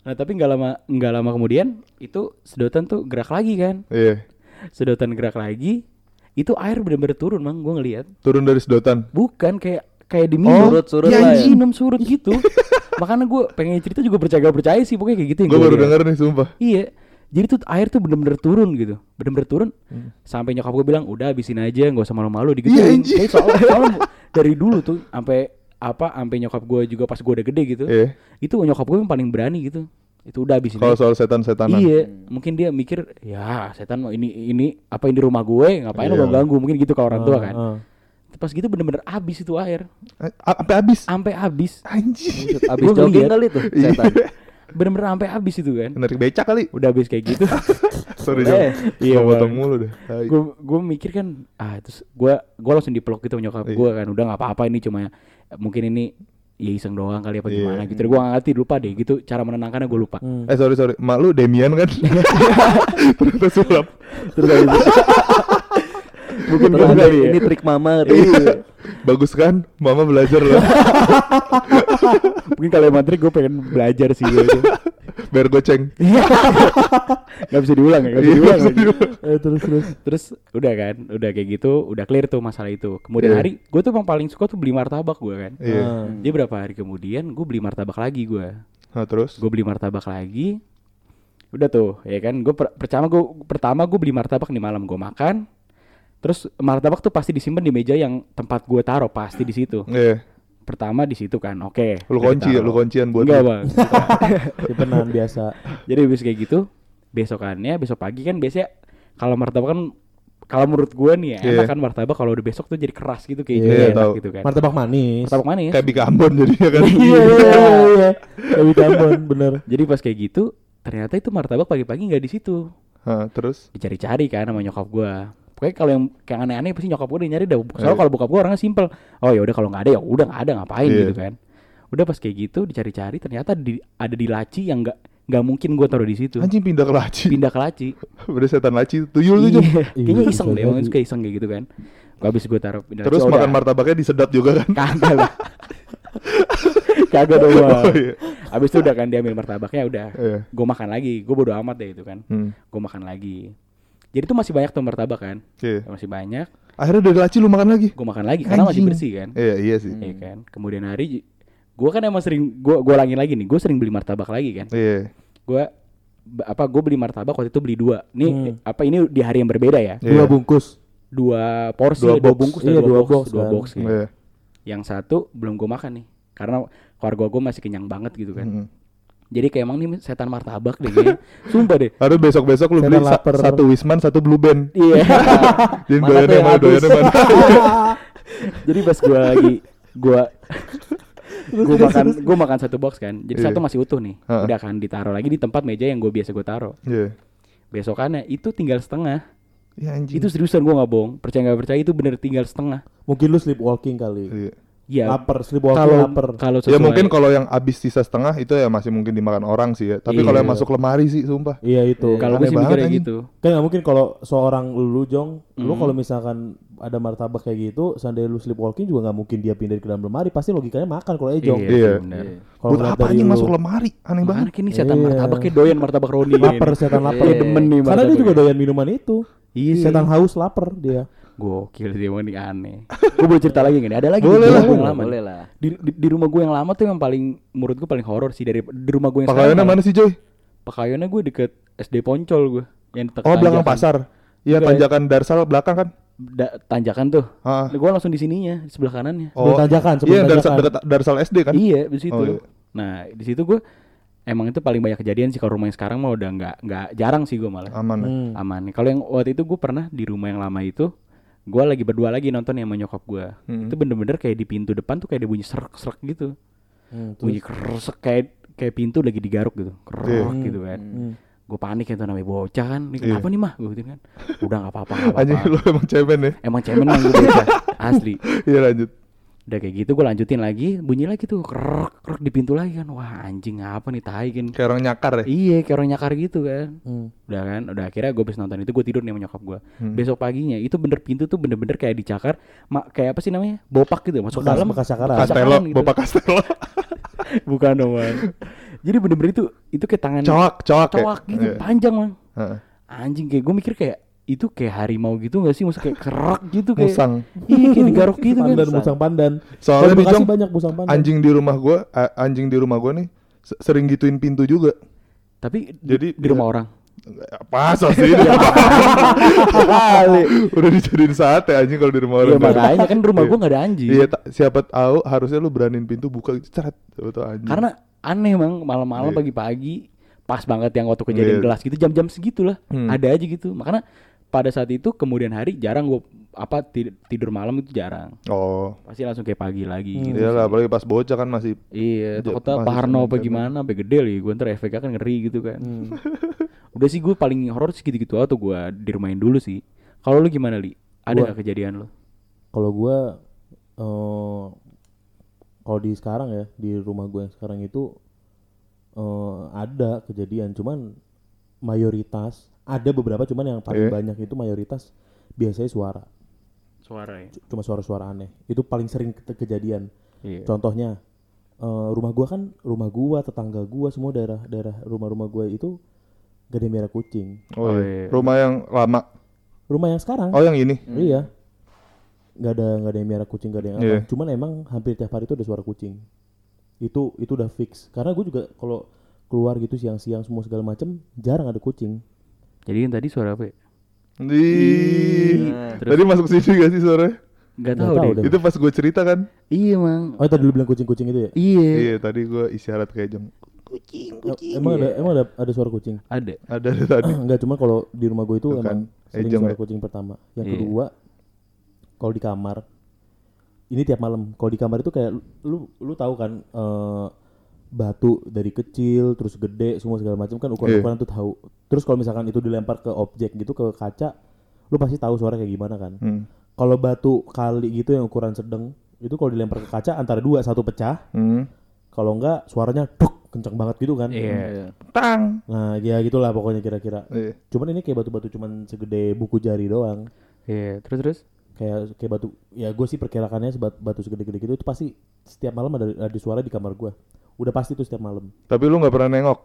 nah tapi nggak lama nggak lama kemudian itu sedotan tuh gerak lagi kan Iya. sedotan gerak lagi itu air bener-bener turun mang gue ngeliat Turun dari sedotan. bukan kayak kayak diminum Surut-surut ya, lah ya. minum surut gitu makanya gue pengen cerita juga percaya percaya sih pokoknya kayak gitu yang Gue gua baru denger nih sumpah. Iya. Jadi tuh air tuh bener-bener turun gitu, bener-bener turun. Hmm. Sampai nyokap gue bilang, udah habisin aja, nggak usah malu-malu Iya, digituin. Jadi soalnya, soalnya dari dulu tuh, sampai apa, sampai nyokap gue juga pas gue udah gede gitu, Iya. itu nyokap gue yang paling berani gitu. Itu udah habisin. Kalau soal setan-setanan. Iya, mungkin dia mikir, ya setan mau ini ini apa ini rumah gue, ngapain lo Iya. ganggu? Mungkin gitu ke orang tua Ah, kan. ah. Pas gitu bener-bener habis itu air, Eh, Sampai habis. sampai habis, Anjing. Abis jogging kali tuh Iya. setan bener-bener sampai habis itu kan. Narik becak kali. Udah habis kayak gitu. Sorry Eh, jong. iya, potong mulu deh. Gue gue mikir kan ah terus gue gue langsung dipeluk gitu nyokap Iya. gue kan udah nggak apa-apa ini cuma mungkin ini ya iseng doang kali apa Iya. gimana gitu gue gak ngerti lupa deh gitu cara menenangkannya gue lupa Hmm. Eh sorry sorry, mak lu Demian kan? Ternyata sulap. terus mungkin kali ya ini trik mama Iya. Bagus kan? Mama belajar loh. mungkin kalau emang trik gue pengen belajar sih gitu. Biar goceng. Gak bisa diulang ya, gak bisa Iya, diulang. bisa lagi. diulang. Eh, terus terus. Terus udah kan, udah kayak gitu, udah clear tuh masalah itu. Kemudian Iya. hari, gue tuh emang paling suka tuh beli martabak gue kan. Iya. Ah. Jadi berapa hari kemudian gue beli martabak lagi gue. Nah, terus? Gue beli martabak lagi. Udah tuh, ya kan. Gue per- pertama gue pertama gue beli martabak di malam gue makan. Terus martabak tuh pasti disimpan di meja yang tempat gue taruh pasti di situ. Iya. Pertama di situ kan, oke. Lu udah kunci ya, lu kuncian buat Enggak lu. bang. Simpenan biasa. Jadi habis kayak gitu, besokannya besok pagi kan biasanya kalau martabak kan kalau menurut gue nih ya, Iya. enak kan martabak kalau udah besok tuh jadi keras gitu kayak Iya, jadi enak gitu kan. Martabak manis. Martabak manis. Kayak Bika Ambon jadinya kan. Iya iya iya. iya. Kayak Tambon bener. Jadi pas kayak gitu, ternyata itu martabak pagi-pagi nggak di situ. Hah, terus? Dicari-cari kan sama nyokap gue. Pokoknya kalau yang kayak aneh-aneh pasti nyokap gue udah nyari dah. Soalnya Iya. kalau bokap gue orangnya simpel. Oh ya udah kalau nggak ada ya udah nggak ada ngapain Iya. gitu kan. Udah pas kayak gitu dicari-cari ternyata di, ada di laci yang nggak nggak mungkin gue taruh di situ. Anjing pindah ke laci. Pindah ke laci. Udah setan laci. Tuyul tuh. Iya, kayaknya Iya, iseng deh, emang jadi. suka iseng kayak gitu kan. Gak habis gue taruh pindah Terus laci, oh, makan udah. martabaknya disedot juga kan? Kagak lah. Kagak dong. Oh iya. Habis itu udah kan diambil martabaknya udah. Iya. Gue makan lagi. Gue bodo amat deh itu kan. Hmm. Gue makan lagi. Jadi tuh masih banyak tuh martabak kan. Oke. Masih banyak. Akhirnya dari laci lu makan lagi? Gue makan lagi karena masih bersih kan. Iya, iya sih. Iya kan. Kemudian hari gue kan emang sering gue gue ulangin lagi nih. Gue sering beli martabak lagi kan. Iya. Gue apa gue beli martabak waktu itu beli dua. Nih Hmm. apa ini di hari yang berbeda ya. Iya. Dua bungkus. Dua porsi, Dua dua, bungkus, Iya, dua, dua box, box dua kan. box. ya. Iya. Yang satu belum gue makan nih, karena keluarga gue masih kenyang banget gitu kan. Hmm. Jadi kayak emang nih setan martabak deh kayaknya. Sumpah deh. Harus besok-besok lu beli sa- satu Wisman, satu Blue Band. Iya. Jadi doyannya yang mana, doyannya mana. Jadi pas gue lagi gue gue makan gue makan satu box kan. Jadi Iya. satu masih utuh nih. Ha-ha. Udah kan ditaruh lagi di tempat meja yang gue biasa gue taruh. Iya. Besokannya itu tinggal setengah. Ya anjing. Itu seriusan gue nggak bohong. Percaya nggak percaya itu bener tinggal setengah. Mungkin lu sleepwalking kali. Iya. Iya. Lapar, sleepwalking Kalau lapar. kalau Ya sesuai- mungkin kalau yang habis sisa setengah itu ya masih mungkin dimakan orang sih ya. Tapi kalau yang Iya. masuk lemari sih sumpah. Iya itu. kalau gue sih mikirnya gitu. Kan nggak mungkin kalau seorang lu Jong, lu Hmm. kalau misalkan ada martabak kayak gitu, seandainya lu sleepwalking juga nggak mungkin dia pindah ke dalam lemari, pasti logikanya makan kalau eh Jong. Iya, Iya. sih, bener. Kalau Buat apa anjing lu. masuk lemari? Aneh banget. Ini setan Iya. martabaknya doyan martabak Roni. Lapar setan lapar. Iya, demen nih Karena dia juga doyan minuman itu. Iya. Setan haus lapar dia. Gokil sih emang nih aneh. gue boleh cerita lagi gak nih? Ada lagi Boleh di lah. rumah gue yang lama. Boleh lah. Di, di, di rumah gue yang lama tuh yang paling menurut gue paling horor sih dari di rumah gue yang Pakaiannya sekarang. mana sih Joy? Pakaiannya gue deket SD Poncol gue. Yang di Oh belakang tanjakan. pasar. Iya tanjakan Darsal belakang kan? Da- tanjakan tuh. Ah. Gue langsung di sininya, di sebelah kanannya. Sebelum tanjakan, sebelum Iya Darsal tanjakan. dekat Darsal SD kan? Iya, di situ. Oh, iya. Nah, di situ gue emang itu paling banyak kejadian sih kalau rumah yang sekarang mah udah nggak nggak jarang sih gue malah. Aman. ya. Hmm. aman. Kalau yang waktu itu gue pernah di rumah yang lama itu, gue lagi berdua lagi nonton yang sama nyokap gue. Hmm. Itu bener-bener kayak di pintu depan tuh kayak ada bunyi serak-serak gitu, Hmm, terus- bunyi keresek kayak kayak pintu lagi digaruk gitu, kerok Iya. gitu kan. Hmm. Gue panik itu namanya bocah kan, ini Iya. kenapa nih mah? Gue gitu kan. Udah nggak apa-apa, apa-apa. lu emang cemen ya? Emang cemen emang gue bocah, asli. Iya lanjut. Udah kayak gitu gue lanjutin lagi, bunyi lagi tuh kerok kerok di pintu lagi kan. Wah anjing apa nih tai kan. Kayak orang nyakar ya? Iya kayak orang nyakar gitu kan. Hmm. Udah kan, udah akhirnya gue habis nonton itu gue tidur nih sama nyokap gue. Hmm. Besok paginya itu bener pintu tuh bener-bener kayak dicakar, ma- kayak apa sih namanya? Bopak gitu, masuk Bekas- dalam. bekas cakaran. cakaran gitu. Bapak Castelo. Bukan dong bang. Jadi bener-bener itu itu kayak tangan Cowok, cowok ya? cowok gitu, Iya. panjang bang. Heeh. Anjing kayak gue mikir kayak itu kayak harimau gitu gak sih? Maksudnya kayak kerak gitu kayak. Musang. Iya kayak digaruk gitu kan. Pandan, musang pandan. Soalnya Bekasi Jong, banyak musang pandan. Anjing di rumah gua, anjing di rumah gua nih se- sering gituin pintu juga. Tapi di, Jadi di rumah orang. Apa sih? Udah dijadiin sate anjing kalau di rumah Iya orang. makanya kan rumah Iya. gue gak ada anjing. Iya, siapa tahu harusnya lu beraniin pintu buka ceret. Siapa tahu anjing. Karena aneh bang malam-malam Iya. pagi-pagi pas banget yang waktu kejadian Iya. gelas gitu jam-jam segitulah Hmm. ada aja gitu makanya pada saat itu kemudian hari jarang gue apa ti- tidur malam itu jarang Oh. pasti langsung kayak pagi lagi Hmm. gitu Iyalah, sih. apalagi pas bocah kan masih iya takutnya Pak Harno apa seneng gimana sampai gede lagi gue ntar efeknya kan ngeri gitu kan Hmm. udah sih gue paling horor sih gitu-gitu aja tuh gue di rumahin dulu sih kalau lu gimana li ada Gua- nggak kejadian lu Kalau gua eh kalau di sekarang ya di rumah gue yang sekarang itu eh ada kejadian cuman mayoritas ada beberapa cuman yang paling Iya. banyak itu mayoritas biasanya suara. Suara ya? Cuma suara-suara aneh. Itu paling sering ke- kejadian. Iya. Contohnya eh, rumah gua kan rumah gua tetangga gua semua daerah daerah rumah-rumah gua itu gak ada yang merah kucing. Oh, Oh, iya. iya. Rumah yang lama. rumah yang sekarang. Oh, yang ini. iya. Nggak ada nggak ada yang merah kucing gak ada yang apa. Iya. cuman emang hampir tiap hari itu ada suara kucing. Itu itu udah fix. Karena gue juga kalau keluar gitu siang-siang semua segala macem jarang ada kucing Jadi yang tadi suara apa ya? Di Terus? Tadi masuk sini gak sih suaranya? Gak Nggak tahu tahu deh. Itu pas gue cerita kan? Iya mang. oh tadi lu bilang kucing-kucing itu ya Iya. Iya, tadi gue isyarat kayak jam. emang ada emang ada ada suara kucing Ada. Ada ada tadi. Enggak cuma kalau di rumah gue itu Tuh kan, emang sering Ejeng suara ya. kucing pertama. Yang Iya. kedua kalau di kamar ini tiap malam. Kalau di kamar itu kayak lu lu tahu kan eh, batu dari kecil terus gede semua segala macam kan ukuran-ukuran Iya. tuh tahu. Terus kalau misalkan itu dilempar ke objek gitu ke kaca, lu pasti tahu suara kayak gimana kan. Hmm. Kalau batu kali gitu yang ukuran sedang itu kalau dilempar ke kaca antara dua satu pecah, Hmm. kalau enggak suaranya duk kenceng banget gitu kan. Iya. Tang. Nah, ya gitulah pokoknya kira-kira. Iya. Cuman ini kayak batu-batu cuman segede buku jari doang. Iya. Terus terus. Kayak kayak batu. Ya gue sih perkirakannya sebat batu segede-gede gitu itu pasti setiap malam ada ada suara di kamar gue. Udah pasti tuh setiap malam. Tapi lu nggak pernah nengok?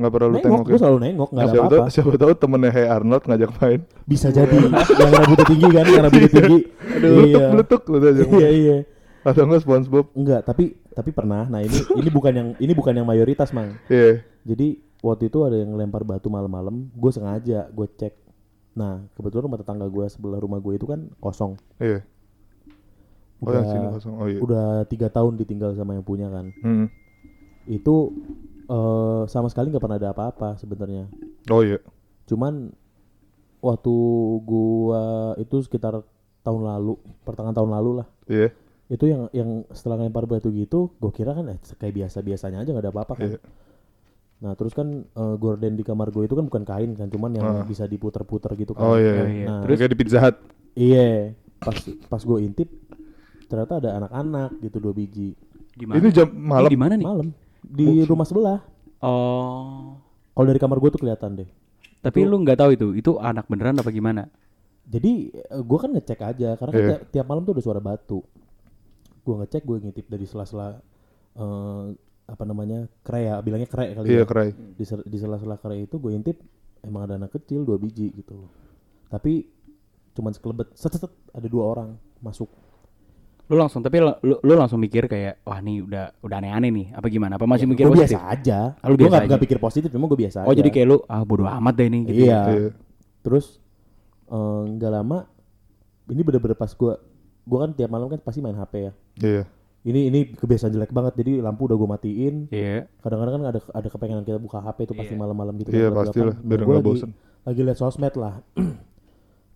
Nggak pernah lu Nengok, tengok gue ya? selalu nengok, nggak ada siapa tahu, apa-apa. siapa tahu temennya Hey Arnold ngajak main. Bisa jadi yang rambutnya tinggi kan, yang rambutnya tinggi. Beletuk beletuk lu tuh Iya iya. Atau enggak SpongeBob? Enggak, tapi tapi pernah. Nah ini ini bukan yang ini bukan yang mayoritas mang. Iya. Jadi waktu itu ada yang lempar batu malam-malam, gue sengaja gue cek. Nah kebetulan rumah tetangga gue sebelah rumah gue itu kan kosong. Iya. Oh Udah, yang sini kosong. Oh iya. udah tiga tahun ditinggal sama yang punya kan. Hmm. Itu eh sama sekali nggak pernah ada apa-apa sebenarnya. Oh iya. Cuman waktu gua itu sekitar tahun lalu, pertengahan tahun lalu lah. Iya. Itu yang yang setelah lempar batu gitu, gua kira kan eh, kayak biasa-biasanya aja nggak ada apa-apa kan. Iya. Nah terus kan eh, gorden di kamar gue itu kan bukan kain kan, cuman yang Ah. bisa diputer-puter gitu kan. Oh iya. Oh, iya. iya. Nah, Terus kayak di Pizza Hut. iya. Pas pas gue intip, ternyata ada anak-anak gitu dua biji Di mana? Ini jam malam. Ini di mana nih? malam di rumah sebelah. Oh. Kalau dari kamar gue tuh kelihatan deh. Tapi lu nggak tahu itu, itu anak beneran apa gimana? Jadi eh, gua kan ngecek aja karena kan Iya. tiap, tiap malam tuh ada suara batu. Gua ngecek, gue ngintip dari sela-sela eh, apa namanya kre ya, bilangnya kre kali Iya ya. kerai. Di, di sela-sela kre itu gue intip emang ada anak kecil dua biji gitu. Tapi cuman sekelebet, set, set, set, ada dua orang masuk. Lu langsung tapi lu, lu, langsung mikir kayak wah nih udah udah aneh-aneh nih apa gimana? Apa masih mikir gue positif? biasa aja. Ah, lu gue biasa nggak aja. nggak pikir positif, cuma gue biasa Oh aja. jadi kayak lu ah bodo amat deh nih gitu. Iya. Iya. Terus eh, nggak lama, ini bener-bener pas gue, gue kan tiap malam kan pasti main HP ya. Iya. Ini ini kebiasaan jelek banget, jadi lampu udah gue matiin. Iya. Kadang-kadang kan ada ada kepengenan kita buka HP itu pasti malam-malam gitu. Iya, kan, pastilah, gelap-gelapan. biar Nah, gua nggak lagi, bosen. Lagi liat sosmed lah.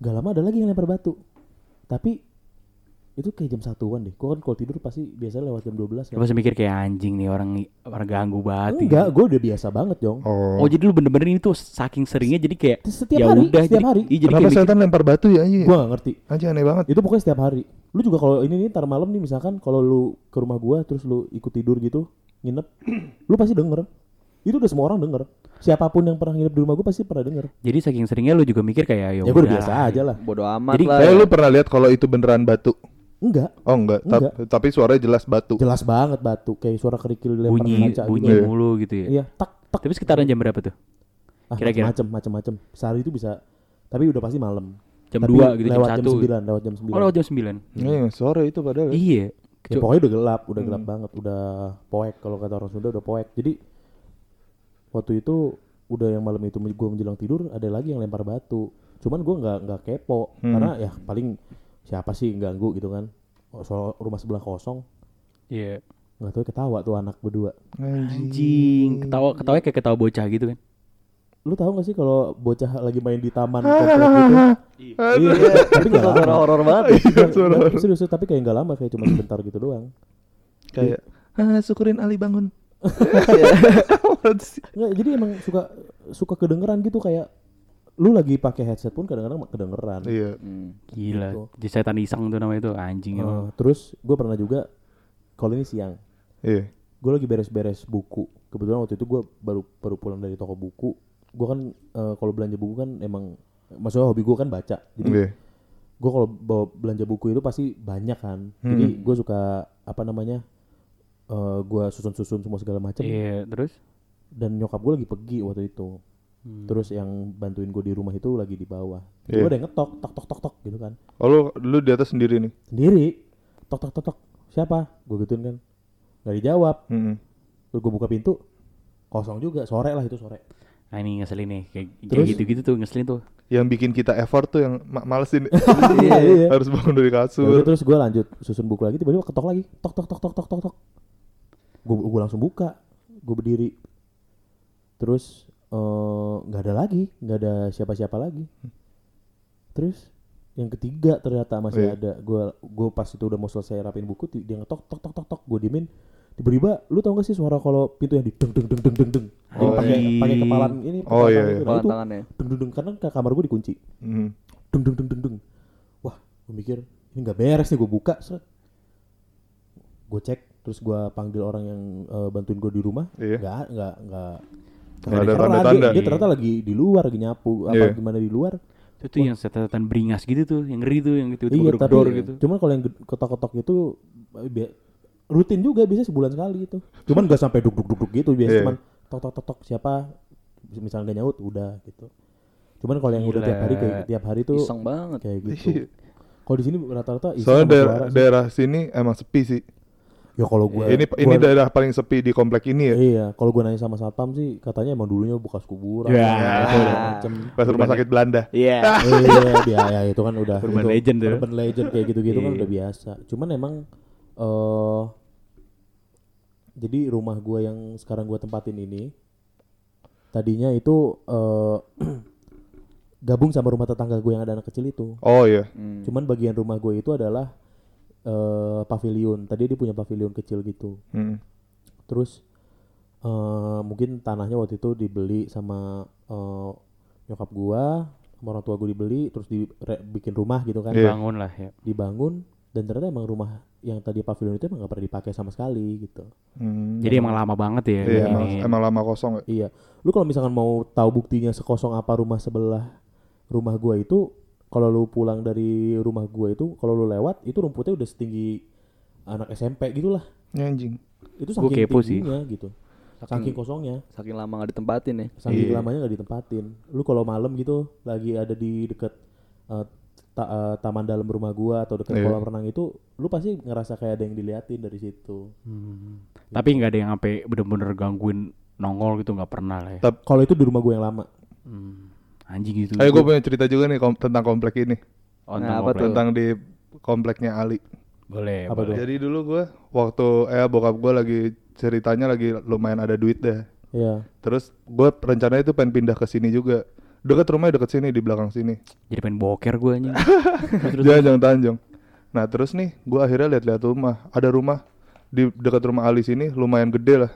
Gak lama ada lagi yang lempar batu. Tapi itu kayak jam satuan deh. Gue kan kalau tidur pasti biasanya lewat jam 12 Lu kan. masih mikir kayak anjing nih orang orang ganggu banget. Enggak, gue udah biasa banget, Jong. Oh. Oh jadi lu bener-bener ini tuh saking seringnya jadi kayak Setiap ya hari, udah setiap jadi, hari. Iya, jadi Kenapa kayak mikir, setan lempar batu ya anjing? Gue gak ngerti. Anjing aneh banget. Itu pokoknya setiap hari. Lu juga kalau ini nih ntar malam nih misalkan kalau lu ke rumah gua terus lu ikut tidur gitu, nginep, lu pasti denger. Itu udah semua orang denger. Siapa pun yang pernah nginep di rumah gua pasti pernah denger. jadi saking seringnya lu juga mikir kayak Ya gua udah udah. biasa aja lah. Bodoh amat Jadi lah. Kayak ya. lu pernah lihat kalau itu beneran batu? Enggak, Oh enggak, Tap- Enggak. tapi suaranya jelas batu. jelas banget batu kayak suara kerikil dilempar bunyi kaca bunyi gitu. Mulu gitu ya. Iya, tak tak. Tapi sekitaran jam berapa tuh? Ah, kira-kira. macam macam sehari itu bisa tapi udah pasti malam. Jam Tapi 2 gitu jam lewat 1. jam 9, lewat jam 9. Oh lewat jam 9. Iya, sore itu padahal. ya. Iya. Ya, pokoknya udah gelap, udah gelap banget, udah poek kalau kata orang Sunda udah poek. Jadi waktu itu udah yang malam itu gue menjelang tidur ada lagi yang lempar batu. Cuman gue nggak nggak kepo Hmm. karena ya paling siapa sih yang ganggu gitu kan. Oh, Soal rumah sebelah kosong Iya. nggak tahu ketawa tuh anak berdua. Anjing, ketawa ketawa kayak ketawa bocah gitu kan. Lu tahu gak sih kalau bocah lagi main di taman komplek gitu? Iya, tapi Itu nggak suara horor banget. Nggak, serius, tapi kayak nggak lama kayak cuma sebentar gitu doang. Kayak ah syukurin Ali bangun. Nggak, jadi emang suka suka kedengeran gitu kayak lu lagi pakai headset pun kadang-kadang kedengeran. Iya. Hmm. Gila. Gitu. Jadi setan iseng tuh namanya itu anjing Eh, emang. terus gue pernah juga kalau ini siang, Iya. gue lagi beres-beres buku. Kebetulan waktu itu gue baru baru pulang dari toko buku. Gue kan eh, kalau belanja buku kan emang maksudnya hobi gue kan baca. Jadi Iya. gue kalau bawa belanja buku itu pasti banyak kan. Jadi gue suka apa namanya eh, gua susun-susun semua segala macam Iya, terus? dan nyokap gue lagi pergi waktu itu Hmm. terus yang bantuin gue di rumah itu lagi di bawah Iya. gue ada yang ngetok tok tok tok tok gitu kan Oh lu, lu di atas sendiri nih. sendiri tok tok tok tok siapa gue gituin kan nggak dijawab Mm-mm. terus gue buka pintu kosong juga sore lah itu sore Nah ini ngeselin nih, kayak, kayak Terus? gitu-gitu tuh ngeselin tuh. Yang bikin kita effort tuh yang ma- malesin. iya iya Harus bangun dari udah, kasur. terus gue lanjut susun buku lagi tiba-tiba ketok lagi tok tok tok tok tok tok tok gue gue langsung buka gue berdiri terus eh, nggak ada lagi nggak ada siapa-siapa lagi terus yang ketiga ternyata masih Iya. ada gue gue pas itu udah mau selesai rapin buku dia ngetok tok tok tok tok gue diemin tiba-tiba lu tau gak sih suara kalau pintu yang di deng deng deng deng deng deng Yang Oh, pakai iya. pakai kepalan ini Oh, iya, iya. itu. Nah, Kepala itu tangannya. deng deng deng karena ke kamar gue dikunci Mm. deng deng deng deng deng wah gue mikir ini nggak beres nih gue buka gue cek terus gue panggil orang yang eh, bantuin gue di rumah Iya. nggak nggak Nggak ada tanda-tanda. dia, dia ternyata lagi di luar lagi nyapu apa Iya. gimana di luar Itu tuh yang setetan beringas gitu tuh, yang ngeri tuh, yang gitu iya tapi gitu. cuman kalau yang ketok-ketok itu eh, rutin juga bisa sebulan sekali itu cuman gak sampai duk duk duk duk gitu biasa Iya. cuman tok tok tok tok siapa misalnya gak nyaut udah gitu cuman kalau yang udah Gila. tiap hari kayak tiap hari tuh Iseng banget. kayak gitu Iya. kalau di sini rata-rata iseng Soalnya sih. daerah sini emang sepi sih. Ya kalau gue ini ini daerah paling sepi di komplek ini ya. Iya, kalau gue nanya sama satpam sih katanya emang dulunya bekas kuburan. Ya. segala macem. Pas rumah sakit Belanda. Iya. iya, dia ya itu kan udah Urban itu, legend tuh. Urban legend kayak gitu-gitu kan Iya. udah biasa. Cuman emang eh jadi rumah gue yang sekarang gue tempatin ini tadinya itu eh gabung sama rumah tetangga gue yang ada anak kecil itu. Oh iya. Hmm. Cuman bagian rumah gue itu adalah eh pavilion. Tadi dia punya pavilion kecil gitu. Mm. Terus eh mungkin tanahnya waktu itu dibeli sama eh, nyokap gua, sama orang tua gua dibeli, terus dibikin rumah gitu kan, Iya. Bangun lah ya. dibangun dan ternyata emang rumah yang tadi pavilion itu emang gak pernah dipakai sama sekali gitu. Mm. Jadi emang lama banget ya. Iya, emang, ini. emang lama kosong ya. Iya, lu kalau misalkan mau tahu buktinya sekosong apa rumah sebelah rumah gua itu, kalau lu pulang dari rumah gua itu, kalau lu lewat itu rumputnya udah setinggi anak SMP gitulah. Ya, anjing. Itu Gua saking kepo sih. tingginya gitu. Saking kosongnya. Saking lama gak ditempatin ya. Saking Iya. lamanya nggak ditempatin. Lu kalau malam gitu lagi ada di deket eh, ta- eh, taman dalam rumah gua atau deket Iya. kolam renang itu, lu pasti ngerasa kayak ada yang diliatin dari situ. Hmm. Tapi nggak ada yang sampai bener-bener gangguin nongol gitu nggak pernah lah ya. Kalau itu di rumah gua yang lama. Hmm. Anjing gitu. Ayo gue punya cerita juga nih kom- tentang komplek ini. Oh, Nah, tentang apa komplek. tuh? Tentang di kompleknya Ali. Boleh. Apa boleh. Jadi dulu gue waktu eh bokap gue lagi ceritanya lagi lumayan ada duit deh. Iya. Terus gue rencananya itu pengen pindah ke sini juga. Deket rumahnya deket sini di belakang sini. Jadi pengen boker gue anjing. Terus- Jangan jangan Tanjung. Nah terus nih gue akhirnya lihat-lihat rumah. Ada rumah di dekat rumah Ali sini lumayan gede lah.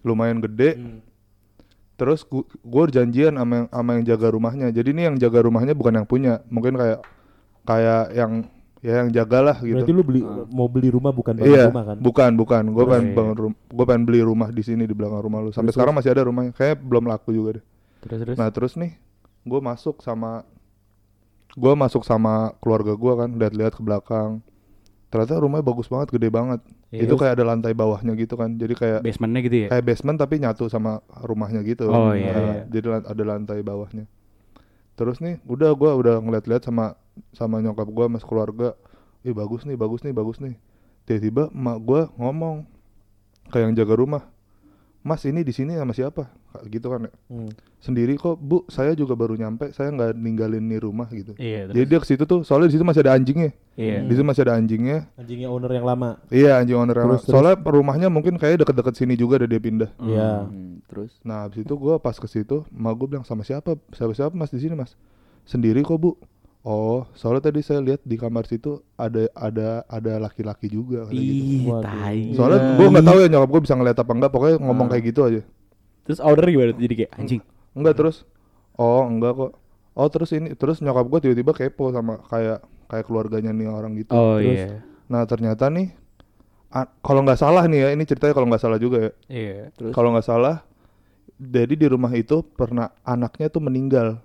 Lumayan gede. Terus gue janjian sama yang, sama yang jaga rumahnya. Jadi ini yang jaga rumahnya bukan yang punya. Mungkin kayak kayak yang ya yang jagalah gitu. Berarti lu beli mau beli rumah bukan bangun Iya, rumah kan? bukan, bukan. Gue Terus- pengen bangun rum, gue pengen beli rumah di sini di belakang rumah lu. Sampai sekarang masih ada rumahnya. Kayak belum laku juga deh. Terus terus. Nah terus nih, gue masuk sama, gue masuk sama keluarga gue kan, lihat-lihat ke belakang. Ternyata rumahnya bagus banget, gede banget. Iya. Itu kayak ada lantai bawahnya gitu kan. Jadi kayak Basementnya gitu ya. kayak basement tapi nyatu sama rumahnya gitu. Oh, iya, Nah, iya. Jadi ada lantai bawahnya. Terus nih, udah gue udah ngeliat-liat sama sama nyokap gue, mas keluarga. Ih bagus nih, bagus nih, bagus nih. Tiba-tiba emak gue ngomong kayak yang jaga rumah, Mas ini di sini sama siapa? Kayak Gitu kan ya. Hmm. Sendiri kok Bu, saya juga baru nyampe, saya nggak ninggalin nih rumah gitu. Iya. Jadi dia ke situ tuh, soalnya di situ masih ada anjingnya. Iya. Di situ masih ada anjingnya. Anjingnya owner yang lama. Iya anjing owner yang- Terus, terus. Soalnya rumahnya mungkin kayak deket-deket sini juga ada dia pindah. Iya. Hmm, terus Nah habis itu gue pas ke situ, emak gue bilang sama siapa? Siapa siapa mas di sini mas? Sendiri kok bu. Oh, soalnya tadi saya lihat di kamar situ ada ada ada laki-laki juga. kata gitu. Soalnya gue nggak tahu ya nyokap gue bisa ngeliat apa enggak. Pokoknya ngomong kayak gitu aja. Terus order gimana? tuh? Jadi kayak anjing. Enggak terus. Oh enggak kok. Oh terus ini terus nyokap gue tiba-tiba kepo sama kayak kayak keluarganya nih orang gitu. Oh Terus? iya. Nah ternyata nih kalau nggak salah nih ya ini ceritanya kalau nggak salah juga ya. Iya. terus Kalau nggak salah, jadi di rumah itu pernah anaknya tuh meninggal.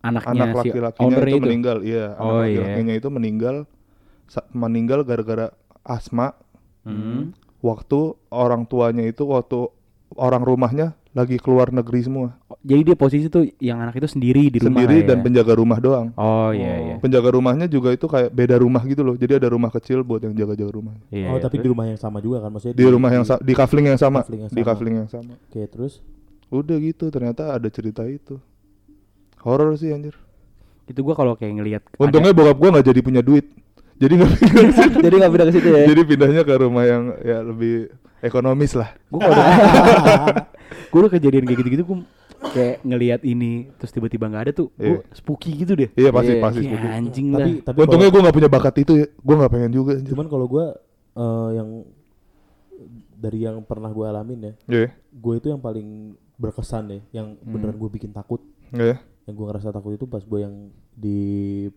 Anaknya anak si laki-lakinya ownernya itu, meninggal iya anak Oh, iya. laki-lakinya itu meninggal meninggal gara-gara asma Hmm. waktu orang tuanya itu waktu orang rumahnya lagi keluar negeri semua. Jadi dia posisi tuh yang anak itu sendiri di rumah sendiri lah dan ya. penjaga rumah doang. Oh iya iya. penjaga rumahnya juga itu kayak beda rumah gitu loh. Jadi ada rumah kecil buat yang jaga-jaga rumah. Iya, oh iya. tapi di rumah yang sama juga kan? Maksudnya di rumah yang di kafling yang sama. Kafling yang di sama. kafling yang sama. Oke terus? Udah gitu ternyata ada cerita itu. Horor sih anjir. Itu gua kalau kayak ngelihat untungnya bokap gua nggak jadi punya duit. Jadi nggak Jadi nggak pindah ke situ ya. jadi pindahnya ke rumah yang ya lebih ekonomis lah gue kalau udah gue udah kejadian kayak gitu-gitu gue kayak ngelihat ini terus tiba-tiba nggak ada tuh gue Iya. spooky gitu deh iya pasti Iya. pasti Kayak setuju. anjing tapi lah tapi untungnya kalau- gua nggak punya bakat itu ya gua nggak pengen juga anjir. cuman kalau gue yang dari yang pernah gue alamin ya Iya gue itu yang paling berkesan deh yang beneran gue bikin takut iya yang gue ngerasa takut itu pas gue yang di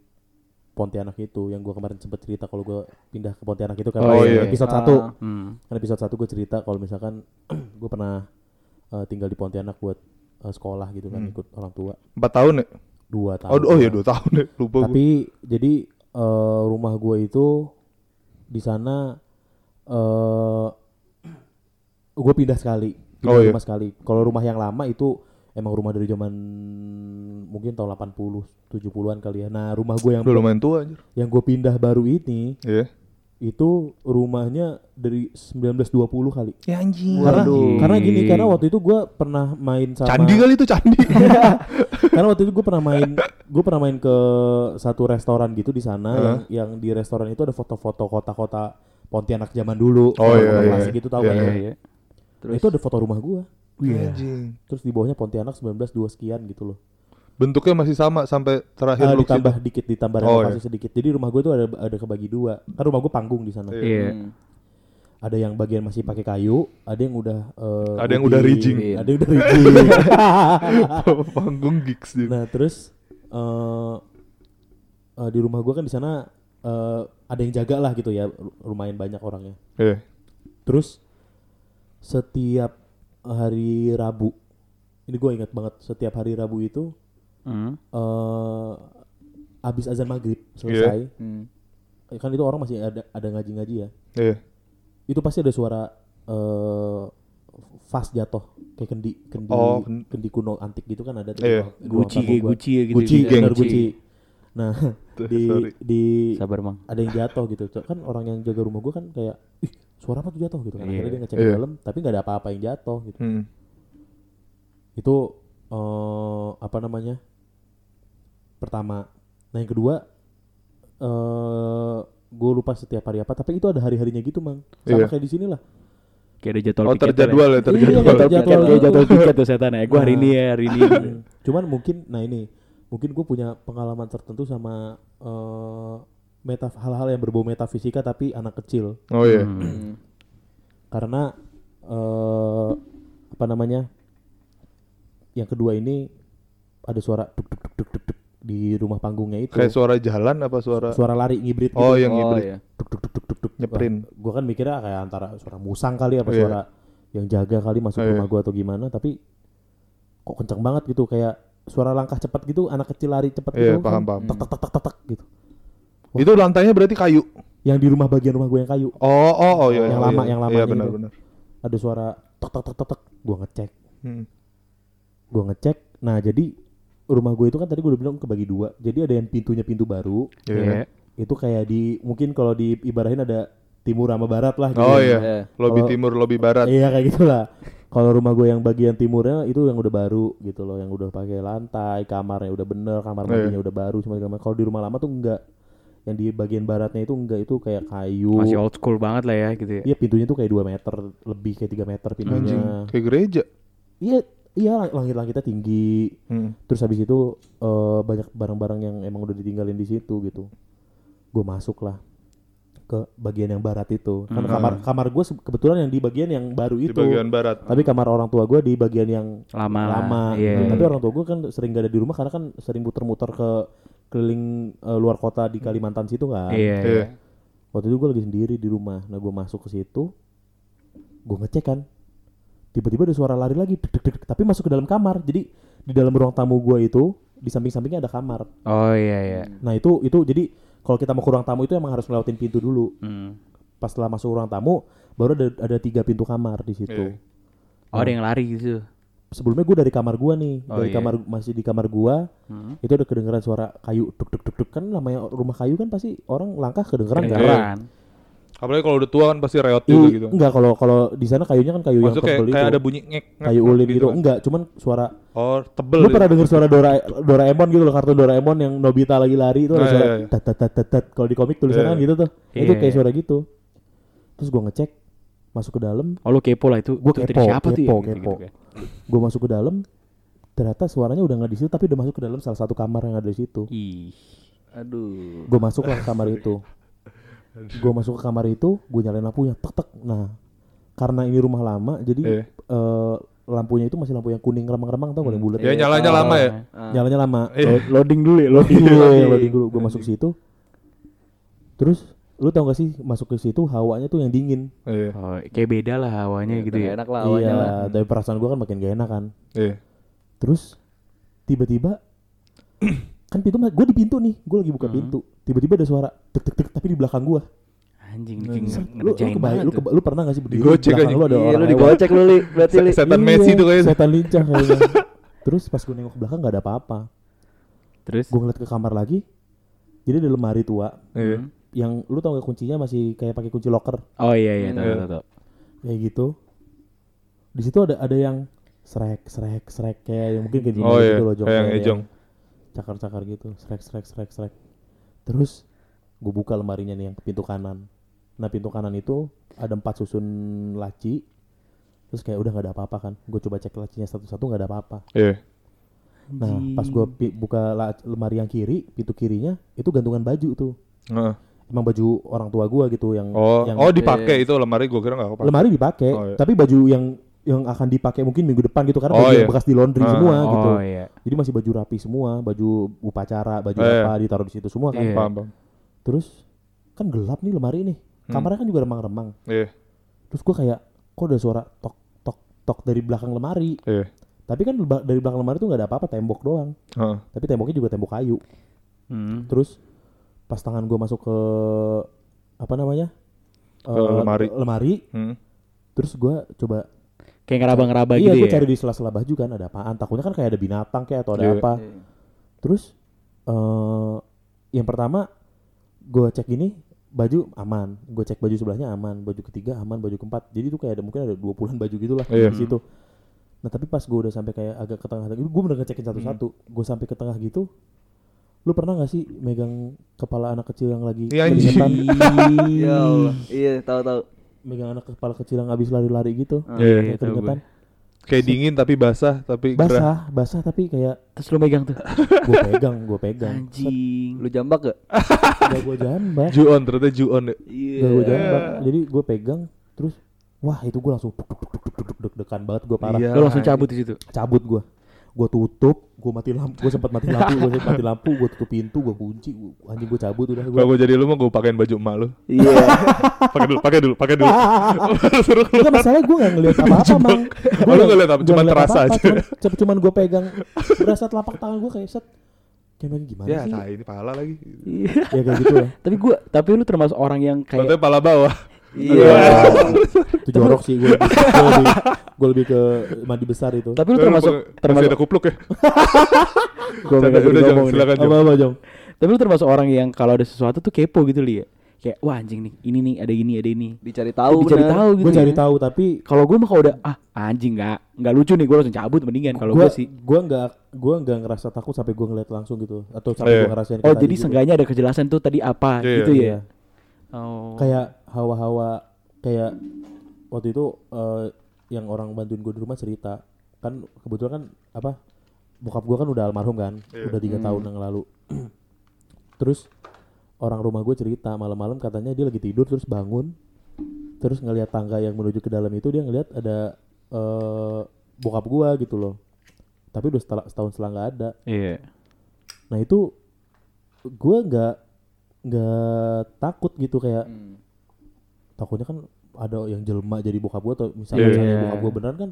Pontianak itu yang gue kemarin sempet cerita kalau gue pindah ke Pontianak itu kan Oh, iya. episode Ah. 1 hmm. kan episode 1 gue cerita kalau misalkan gue pernah eh, tinggal di Pontianak buat eh, sekolah gitu kan ikut orang tua empat tahun ya dua tahun oh, oh ya dua tahun ya lupa gua. tapi jadi eh, rumah gue itu di sana eh gue pindah sekali pindah Oh, iya. rumah sekali kalau rumah yang lama itu emang rumah dari zaman mungkin tahun 80 70-an kali ya. Nah rumah gue yang udah lumayan tua anjir. yang gue pindah baru ini iya. itu rumahnya dari 1920 kali. Ya anjing. Karena Waduh. karena gini karena waktu itu gue pernah main sama candi kali itu candi. Karena waktu itu gue pernah main gue pernah main ke satu restoran gitu di sana Hah? yang yang di restoran itu ada foto-foto kota-kota Pontianak zaman dulu. Oh, iya, iya. klasik gitu tau Iya, kan? iya ya? iya. Nah, itu ada foto rumah gue anjing terus di bawahnya Pontianak 1902 sekian gitu loh bentuknya masih sama sampai terakhir Ah, look ditambah itu. dikit ditambah Oh, renovasi sedikit jadi rumah gue tuh ada ada kebagi dua kan rumah gue panggung di sana Iya. iya Hmm. ada yang bagian masih pakai kayu ada yang udah eh, Ada yang udah woody, rigging. ada yang udah rigging panggung gigs juga Nah terus eh eh, di rumah gua kan di sana eh, ada yang jaga lah gitu ya, lumayan banyak orangnya. iya Terus setiap hari Rabu, ini gue ingat banget setiap hari Rabu itu Hmm. eh abis azan maghrib selesai, Hmm. eh, kan itu orang masih ada ada ngaji-ngaji ya. iya Itu pasti ada suara eh fast jatuh kayak kendi kendi Oh, ken- kendi kuno antik gitu kan ada tuh. Iya. kayak gua. Gucci ya gitu gitu. benar Gucci. Gucci. Nah, di sorry. di sabar bang ada yang jatuh gitu. Kan orang yang jaga rumah gua kan kayak, ih suara apa tuh jatuh gitu kan. Akhirnya Iya. dia ngecek ke Iya. dalam, tapi nggak ada apa-apa yang jatuh gitu. Hmm. Itu eh apa namanya? Pertama. Nah yang kedua, eh gue lupa setiap hari apa. Tapi itu ada hari-harinya gitu mang. Sama Iya. kayak di sini lah. kayak ada jadwal oh piket terjadwal ya Iya, terjadwal kayak jadwal jadwal kayak jadwal piket tuh setan ya gue hari ini ya hari ini Cuman mungkin, nah ini, mungkin gue punya pengalaman tertentu sama eh meta hal-hal yang berbau metafisika tapi anak kecil. oh iya Hmm. karena eh apa namanya yang kedua ini ada suara duk duk duk duk duk, duk di rumah panggungnya itu kayak suara jalan apa suara suara lari ngibrit gitu oh yang Oh, hibrid iya. duk duk duk duk duk duk Nyeprint. Wah, gua kan mikirnya kayak antara suara musang kali apa Iya. suara yang jaga kali masuk Iya. rumah gua atau gimana tapi kok kenceng banget gitu kayak suara langkah cepat gitu anak kecil lari cepat Iya, gitu paham, kan. paham. tek tek tek tek, tek, gitu Wah. itu lantainya berarti kayu yang di rumah bagian rumah gue yang kayu oh oh oh iya Yang iya, lama, iya. yang iya gitu. benar benar ada suara tek tek tek tek tek gua ngecek Hmm. gue ngecek nah jadi rumah gue itu kan tadi gue udah bilang kebagi dua jadi ada yang pintunya pintu baru Iya. Iya. itu kayak di mungkin kalau diibarahin ada timur sama barat lah gitu oh ya. iya Iya. lobby timur lobby barat iya kayak gitulah kalau rumah gue yang bagian timurnya itu yang udah baru gitu loh yang udah pakai lantai kamarnya udah bener kamar Iya. mandinya udah baru semua kamar kalau di rumah lama tuh enggak yang di bagian baratnya itu enggak itu kayak kayu. Masih old school banget lah ya gitu ya. Iya pintunya tuh kayak 2 meter lebih kayak 3 meter anjing pintunya kayak gereja. Iya iya lang- langit-langitnya tinggi. Hmm. terus habis itu eh, banyak barang-barang yang emang udah ditinggalin di situ gitu. Gue masuk lah ke bagian yang barat itu. Kan Hmm. kamar kamar gue kebetulan yang di bagian yang baru di itu. bagian barat. Tapi kamar orang tua gue di bagian yang lama lama iya. gitu. tapi orang tua gue kan sering gak ada di rumah karena kan sering muter-muter ke keliling eh, luar kota di Kalimantan situ kan iya Iya. iya waktu itu gue lagi sendiri di rumah nah gue masuk ke situ gue ngecek kan tiba-tiba ada suara lari lagi dek, dek, dek, tapi masuk ke dalam kamar jadi di dalam ruang tamu gue itu di samping-sampingnya ada kamar oh iya iya nah itu itu jadi kalau kita mau ke ruang tamu itu emang harus ngelewatin pintu dulu Hmm. pas setelah masuk ruang tamu baru ada ada tiga pintu kamar di situ. Iya. Oh, ada yang lari gitu. Sebelumnya gue dari kamar gua nih, Oh, dari iya. kamar masih di kamar gua Hmm. itu udah kedengeran suara kayu tuk tuk tuk tuk kan namanya rumah kayu kan pasti orang langkah kedengeran kan? Kedengeran. Apalagi kalau udah tua kan pasti reot Ih, juga gitu. Enggak kalau kalau di sana kayunya kan kayu yang Maksudnya kayak, tebel kayak itu. ada bunyi ngek, ngek kayu ulin gitu. kan. Enggak, cuman suara Oh, tebel. Lu gitu. pernah denger suara Dora Doraemon gitu loh, kartun Doraemon yang Nobita lagi lari itu ada Ah, suara iya, iya. tat tat tat tat. Kalau di komik tulisannya Iya, kan iya. gitu tuh. Itu Iya, kayak iya. suara gitu. Terus gua ngecek masuk ke dalam, Oh, lu kepo lah itu. Gua Itu dari kepo, siapa tuh ya? kepo, kepo. gua masuk ke dalam, ternyata suaranya udah nggak di situ tapi udah masuk ke dalam salah satu kamar yang ada di situ. Ih. Aduh. Gua masuk ke kamar itu. Gua masuk ke kamar itu, gua nyalain lampunya, tek tek. Nah, karena ini rumah lama, jadi Iya. eh, lampunya itu masih lampu yang kuning remang-remang tau gak yang bulat. Ya nyalanya Oh. lama ya. Ah. Nyalanya lama. Iya. Lo- Loading dulu ya, loading. Loading dulu, Loading. loading dulu. Gue masuk situ. Terus lu tau gak sih masuk ke situ hawanya tuh yang dingin. Iya. Oh, kayak beda lah hawanya Ya, gitu ya. Enak lah iya, lah. dari perasaan gue kan makin gak enak kan. Iya. Terus tiba-tiba kan pintu gue di pintu nih, gue lagi buka Hmm. pintu. Tiba-tiba ada suara tek tek tek tapi di belakang gue. Anjing, anjing Lu, lu, kebayang- banget lu, tuh. keba- lu pernah gak sih berdiri Digocek di belakang lu ada Iya, orang lu digocek lu, Li. Berarti, Li. Se- Setan Iya, Messi tuh kayaknya. Setan lincah kayaknya. Terus pas gue nengok ke belakang gak ada apa-apa. Terus Gue ngeliat ke kamar lagi. Jadi ada lemari tua Iya. Hmm. Yang lu tau gak kuncinya masih kayak pakai kunci locker. Oh iya iya, tahu Iya. tahu tahu. kayak gitu di situ ada ada yang srek srek srek kayak yang mungkin kayak Oh iya, gitu loh Jong, kayak yang ejong. cakar cakar gitu srek srek srek srek terus gue buka lemarinya nih yang ke pintu kanan nah pintu kanan itu ada empat susun laci terus kayak udah nggak ada apa-apa kan gue coba cek lacinya satu-satu nggak ada apa-apa Iya. nah pas gue buka lemari yang kiri pintu kirinya itu gantungan baju tuh Heeh. Emang baju orang tua gue gitu yang Oh, yang oh dipakai itu lemari gua kira enggak apa lemari dipakai Oh, iya. tapi baju yang yang akan dipakai mungkin minggu depan gitu karena Oh, baju iya. bekas di laundry Ah. semua gitu Oh iya. jadi masih baju rapi semua baju upacara baju Eh. apa ditaruh di situ semua kan Iya. Paham, paham. terus kan gelap nih lemari nih Hmm. kamarnya kan juga remang-remang Iya. terus gua kayak kok ada suara tok tok tok dari belakang lemari Iya. tapi kan dari belakang lemari tuh nggak ada apa-apa tembok doang Heeh. tapi temboknya juga tembok kayu Hmm. terus pas tangan gua masuk ke apa namanya Ke Eh, lemari. lemari Hmm. terus gua coba Kayak ngeraba-ngeraba iya, gitu gue ya. cari di sela-sela baju kan ada apaan. Takutnya kan kayak ada binatang kayak atau ada Iya. apa. Iya. Terus eh yang pertama gue cek ini baju aman, gue cek baju sebelahnya aman, baju ketiga aman, baju keempat. Jadi itu kayak ada mungkin ada dua puluhan baju gitu lah Iya. di situ. Nah tapi pas gue udah sampai kayak agak ke tengah gitu, gue bener ngecekin satu-satu. Gue sampai ke tengah gitu, lu pernah gak sih megang kepala anak kecil yang lagi Iya? Ya Allah. Iya, tahu-tahu. megang anak kepala kecil yang habis lari-lari gitu, Iya, Iya, iya, kayak tahu keringetan. Kayak dingin tapi basah tapi gerah. Basah, basah tapi kayak Terus lu megang tuh. gue pegang, gue pegang. Anjing. Lu jambak gak? Gak gue jambak, Juon ternyata Juon ya. Iya. gak gue jambak. Jadi gue pegang, terus wah itu gue langsung deg-degan banget gue parah. Iya. Lu langsung cabut di situ. Cabut gue, gue tutup, gue mati lampu, gue sempat mati lampu, gue sempat mati lampu, gue tutup pintu, gue kunci, gua, anjing gue cabut udah gue. Gue jadi lu mah gue pakein baju emak lu. Iya. Pakai dulu, pakai dulu, pakai dulu. Suruh Enggak masalah gue gak ngeliat apa-apa mang. Oh, lu nggak liat apa? Cuman terasa aja. Cuman, cuman gue pegang, berasa telapak tangan gue kayak set. Kayak gimana Ya, sih? tai ini pala lagi. Iya. Ya kayak gitu lah. Tapi gua tapi lu termasuk orang yang kayak Contohnya pala bawah. Iya. itu jorok sih gue. Gue lebih, gue lebih ke mandi besar itu. tapi lu termasuk masih ada termasuk kupluk ya? megang udah ngomong silakan Jong. Apa apa Jong? Tapi lu termasuk orang yang kalau ada sesuatu tuh kepo gitu li ya. Kayak wah anjing nih, ini nih ada ini ada ini. Dicari tahu Dicari bener. tahu gitu. Gue ya. cari tahu tapi Kalau gue mah kalau udah ah anjing nggak nggak lucu nih gue langsung cabut mendingan kalau gua, gue sih. gua nggak gua nggak ngerasa takut sampai gua ngeliat langsung gitu atau sampai Iya. gua ngerasain Oh jadi gitu. seenggaknya ada kejelasan tuh tadi apa Iya, gitu ya. Oh. kayak hawa-hawa kayak waktu itu eh, yang orang bantuin gue di rumah cerita kan kebetulan kan apa bokap gue kan udah almarhum kan Iya. udah tiga Hmm. tahun yang lalu terus orang rumah gue cerita malam-malam katanya dia lagi tidur terus bangun terus ngelihat tangga yang menuju ke dalam itu dia ngelihat ada eh, bokap gue gitu loh tapi udah setelah setahun setelah nggak ada Iya. nah itu gue nggak nggak takut gitu kayak Hmm. takutnya kan ada yang jelma jadi bokap gue atau misalnya, Iya. misalnya bokap gue beneran kan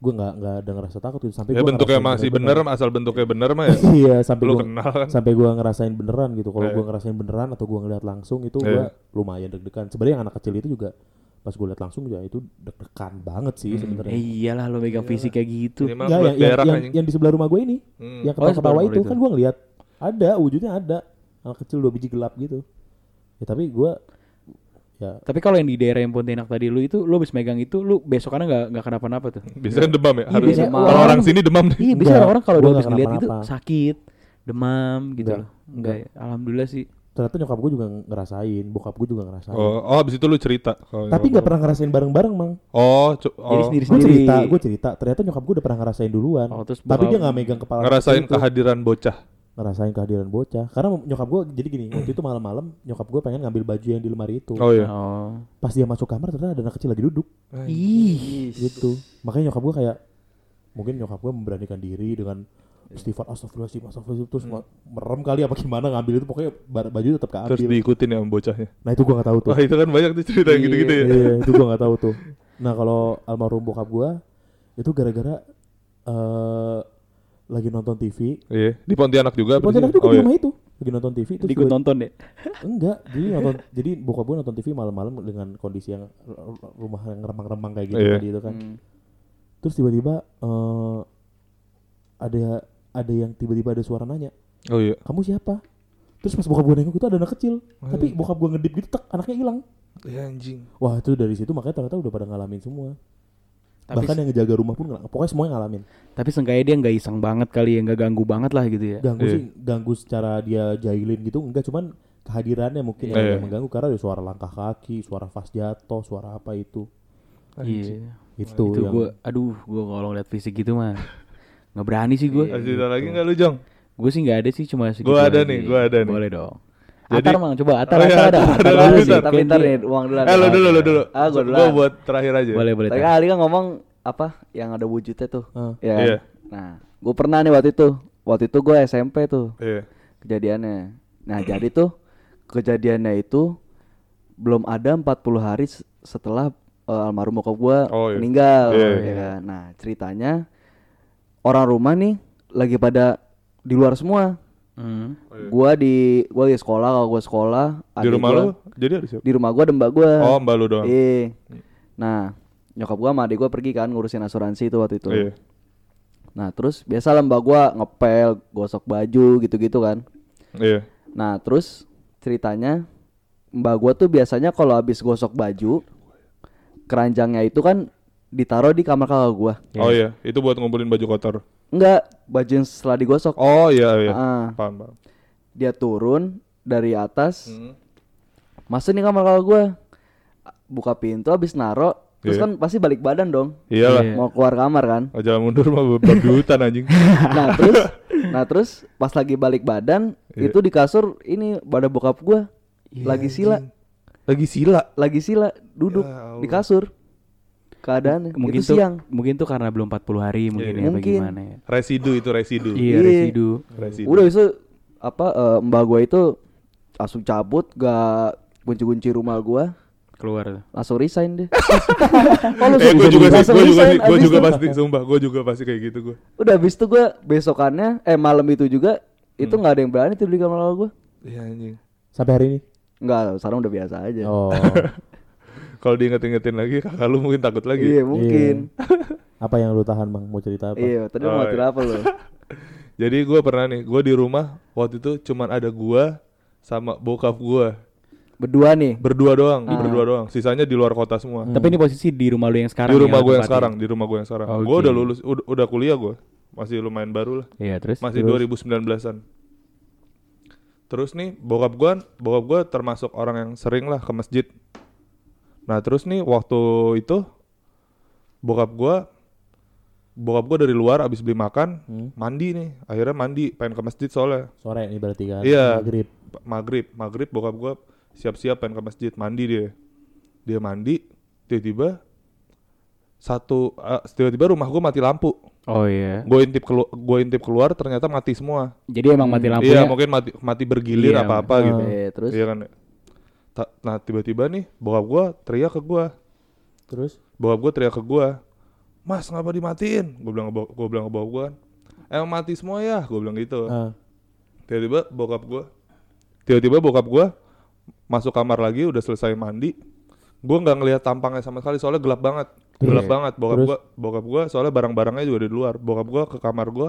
gue nggak nggak ada ngerasa takut gitu sampai Ya gua bentuknya ngerasain masih bener, bener-bener. asal bentuknya bener mah ya. iya sampai Lu gua kenal kan. sampai gua ngerasain beneran gitu kalau Iya. gua ngerasain beneran atau gua ngeliat langsung itu Iya. gua lumayan deg-degan sebenarnya yang anak kecil itu juga pas gua liat langsung ya itu deg-degan banget sih Eh, sebenarnya iyalah lo megang fisik kayak gitu. Ini buat yang, yang, yang, anjing. yang di sebelah rumah gue ini Hmm. yang Oh, sebelah ketawa-ketawa rumah itu itu. kan gua ngeliat ada wujudnya ada anak kecil dua biji gelap gitu ya tapi gua ya Tapi kalau yang di daerah yang Pontianak tadi lu itu lu habis megang itu lu besokannya nggak nggak kenapa-napa tuh. Biasanya kan demam ya. Iya, Harus biasanya kalau orang- orang sini demam deh. Iya, biasanya orang-orang kalau udah habis lihat itu sakit, demam gitu Enggak, loh. Enggak, ya. alhamdulillah sih. ternyata nyokap gue juga ngerasain bokap gue juga ngerasain Oh, oh abis itu lu cerita. tapi nggak pernah ngerasain bareng-bareng mang Oh, cu- Jadi oh. sendiri gue sendiri. cerita gue cerita ternyata nyokap gue udah pernah ngerasain duluan Oh, terus tapi dia nggak megang kepala ngerasain itu. kehadiran bocah. Ngerasain kehadiran bocah karena nyokap gue jadi gini waktu itu malam-malam nyokap gue pengen ngambil baju yang di lemari itu Oh iya. Oh. pas dia masuk kamar ternyata ada anak kecil lagi duduk Ih. gitu makanya nyokap gue kayak mungkin nyokap gue memberanikan diri dengan istighfar astagfirullahaladzim astagfirullahaladzim terus Hmm. merem kali apa gimana ngambil itu pokoknya baju tetap Terus keambil diikutin ya sama bocahnya. nah itu gue nggak tahu tuh Wah itu kan banyak tuh cerita yang gitu-gitu ya. iya itu gue nggak tahu tuh nah kalau almarhum bokap gue itu gara-gara eh lagi nonton TV Iya. Di Pontianak juga. di Pontianak juga Oh di iya. rumah itu lagi nonton TV terus Ikut tiba- nonton deh. enggak jadi nonton jadi bokap gue nonton TV malam-malam dengan kondisi yang rumah yang remang-remang kayak gitu Iya. tadi itu kan Hmm. terus tiba-tiba eh ada ada yang tiba-tiba ada suara nanya Oh iya. kamu siapa terus pas bokap gue nengok itu ada anak kecil tapi bokap gue ngedip gitu tek anaknya hilang Ya anjing. wah itu dari situ makanya ternyata udah pada ngalamin semua Tapi bahkan yang ngejaga rumah pun nggak- pokoknya semuanya ngalamin tapi seenggaknya dia nggak iseng banget kali ya, nggak ganggu banget lah gitu ya. ganggu Iya. sih ganggu secara dia jahilin gitu enggak cuman kehadirannya mungkin yang Iya. agak mengganggu karena ada suara langkah kaki suara fast jatuh suara apa itu Iya. itu, Itu yang gue, aduh, gue kalau lihat fisik gitu mah nggak berani sih gue. Cerita lagi nggak lu Jong? Gue sih nggak ada sih, cuma segitu Gua ada nih, gua ada nih. Boleh dong. Jadi- Atar mang, coba Atar, Oh iya, Atar ada. Atar, Atar dulu sih, Atar. Tapi ntar nih uang duluan. Eh lu dulu lu dulu. Ah, gua Gua duluan. buat terakhir aja. Boleh, boleh. Tadi. Ali kan ngomong apa yang ada wujudnya tuh. Ah. Ya kan? Iya. Nah, gue pernah nih waktu itu. Waktu itu gue SMP tuh Iya. kejadiannya. Nah, jadi tuh kejadiannya itu belum ada 40 hari setelah eh, almarhum bokap gue Oh, iya. meninggal. Iya, ya iya. kan? Nah, ceritanya orang rumah nih lagi pada di luar semua. Hmm. Gua di gua di sekolah, kalau gua sekolah Di rumah gua- lu jadi ada siapa? di rumah gua ada mbak gua. Oh, mbak lu doang. Iya. Nah, nyokap gua sama adik gua pergi kan ngurusin asuransi itu waktu itu. Iya. Nah, terus biasa lah mbak gua ngepel, gosok baju gitu-gitu kan. Iya. Nah, terus ceritanya mbak gua tuh biasanya kalau habis gosok baju keranjangnya itu kan ditaruh di kamar kakak gua. Oh iya, itu buat ngumpulin baju kotor. Enggak, baju yang setelah digosok. Oh iya iya. Ah. Paham, paham. Dia turun dari atas, Hmm. masuk nih kamar kakak gua. Buka pintu habis naro, terus Iya. kan pasti balik badan dong. Iyalah. Iya. Mau keluar kamar kan. Oh, jalan mundur mah babi hutan anjing. nah terus nah terus pas lagi balik badan Iya. itu di kasur ini badan bokap gua lagi sila Lagi sila. lagi sila duduk Ya di kasur keadaannya Mungkin itu tuh, siang mungkin tuh karena belum 40 hari mungkin ya, apa Mungkin. gimana ya. Residu itu residu. Iya, Iya. residu. Residu. udah itu apa eh, mbak gua itu langsung cabut gak kunci-kunci rumah gua Keluar langsung resign deh eh gue juga sih, Langsung gue juga gue abis juga itu- pasti sumpah, gue juga pasti kayak gitu gue. udah habis itu gua besokannya eh malam itu juga itu Hmm. nggak ada yang berani tidur di kamar gua Iya anjing. sampai hari ini nggak sekarang udah biasa aja oh Kalau diinget-ingetin lagi, kakak lu mungkin takut lagi. iya mungkin apa yang lu tahan bang mau cerita apa iya tadi Oh, mau iya. cerita apa lo Jadi gue pernah nih, gue di rumah waktu itu cuman ada gua sama bokap gua berdua nih berdua doang, berdua doang. Sisanya di luar kota semua. Tapi ini posisi di rumah lu yang sekarang. di ya, rumah gue yang sekarang, di rumah gue yang sekarang. Oke. Gue udah lulus, udah, udah kuliah gue, masih lumayan baru lah, Iya, terus. masih 2019an. Terus nih bokap gue, bokap gue termasuk orang yang sering lah ke masjid. Nah terus nih waktu itu bokap gue, bokap gue dari luar abis beli makan, mandi nih, akhirnya mandi, pengen ke masjid soalnya. sore ini berarti kan Iya. maghrib maghrib maghrib bokap gua siap-siap pengen ke masjid mandi dia dia mandi tiba-tiba satu eh, tiba-tiba rumah gua mati lampu Oh iya. gue intip kelu gue intip keluar ternyata mati semua Jadi emang mati lampunya. iya mungkin mati mati bergilir Iya, apa apa ah. gitu Eh, terus iya kan Ta- nah tiba-tiba nih bokap gua teriak ke gua. Terus? Bokap gua teriak ke gua mas ngapa dimatiin? Gue bilang gue bilang ke bokap gue kan emang mati semua ya? Gue bilang gitu. Ah, tiba-tiba bokap gue tiba-tiba bokap gue masuk kamar lagi udah selesai mandi. Gue nggak ngelihat tampangnya sama sekali soalnya gelap banget. Gelap Iya. banget. Bokap Terus? gue bokap gue soalnya barang-barangnya juga di luar. Bokap gue ke kamar gue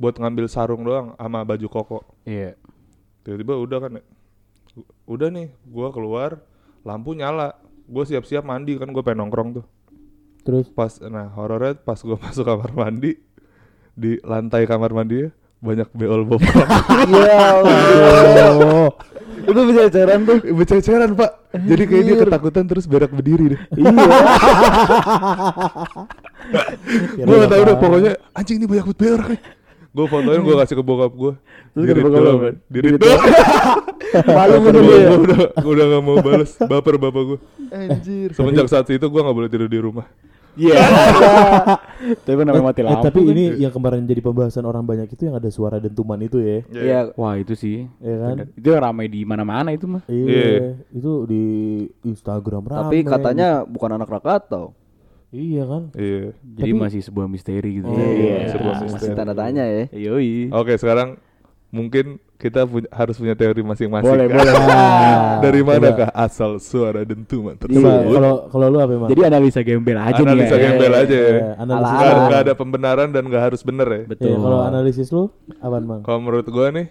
buat ngambil sarung doang sama baju koko. Iya. tiba-tiba udah kan ya. Udah nih gue keluar lampu nyala. Gue siap-siap mandi kan gue pengen nongkrong tuh. Terus? Pas nah horornya pas gue masuk kamar mandi di lantai kamar mandi banyak beol bokap Iya. oh Itu bisa eceran tuh. Bececeran pak. Jadi kayak dia ketakutan terus berak berdiri deh. Iya. Gue gak tau udah pokoknya Anjing ini banyak berak nih Gue fotoin gue kasih ke bokap gue Terus kata bokap lo apa? Dirit doang Malu Gue bener dia. udah, gua udah gak mau bales Baper bapak gue Anjir. Semenjak saat itu gue gak boleh tidur di rumah Iya. Tapi namanya mati Eh, lampu. tapi kan. ini yang kemarin jadi pembahasan orang banyak itu yang ada suara dentuman itu ya Iya. Wah itu sih. Iya kan? Itu yang ramai di mana-mana itu mah. Iya, Iya. itu di Instagram ramai. Tapi katanya bukan anak Krakatau. Iya kan? Iya Jadi Tapi- masih sebuah misteri gitu. Oh, iya. Masih Sebuah masih misteri. tanda tanya ya. Yoi. Oke sekarang Mungkin kita punya, harus punya teori masing-masing Boleh, boleh. Ah, Dari coba. manakah asal suara dentuman Coba tersebut kalau kalau lu apa emang? Jadi analisa gembel aja Analisa nih ya. gembel aja ya Iya, analisis. Nggak lu. nggak ada pembenaran dan nggak harus bener ya Betul. Iya, kalau analisis lu apa Mang? Kalau menurut gua nih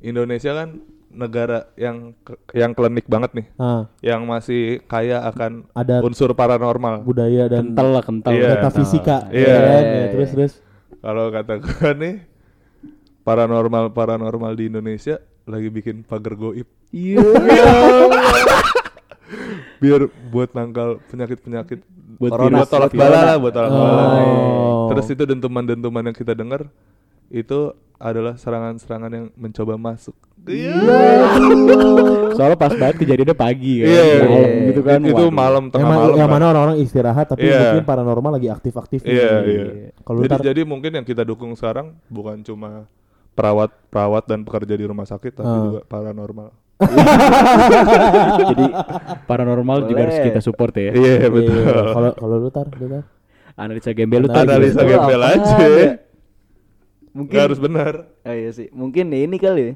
Indonesia kan negara yang yang klinik banget nih, Ah, yang masih kaya akan Ada unsur paranormal. budaya dan kental lah kental. Iya. metafisika. Iya. ya kan? Iya, Ya, terus terus. Kalau kata gua nih paranormal paranormal di Indonesia lagi bikin pagar goib Iya. biar buat nangkal penyakit-penyakit Buat Corona, buat tolak buat bala lah buat tolak bala. Oh. Terus itu dentuman-dentuman yang kita dengar itu adalah serangan-serangan yang mencoba masuk. Iya. Soalnya pas banget kejadiannya pagi kan. Iya, Malam gitu kan. Itu Waduh. malam tengah Emang malam. yang kan. mana orang-orang istirahat tapi Iya. mungkin paranormal lagi aktif-aktif. Iya, iya. Kalau Jadi, jadi mungkin yang kita dukung sekarang bukan cuma perawat-perawat dan pekerja di rumah sakit tapi Ah. juga paranormal. Jadi paranormal juga harus Boleh. kita support ya. Iya, Iya, betul. Kalau kalau lu tar, lu tar. Analisa gembel lu tadi. Analisa gembel aja. Mungkin Nggak harus benar. Oh iya sih. Mungkin ini kali ya.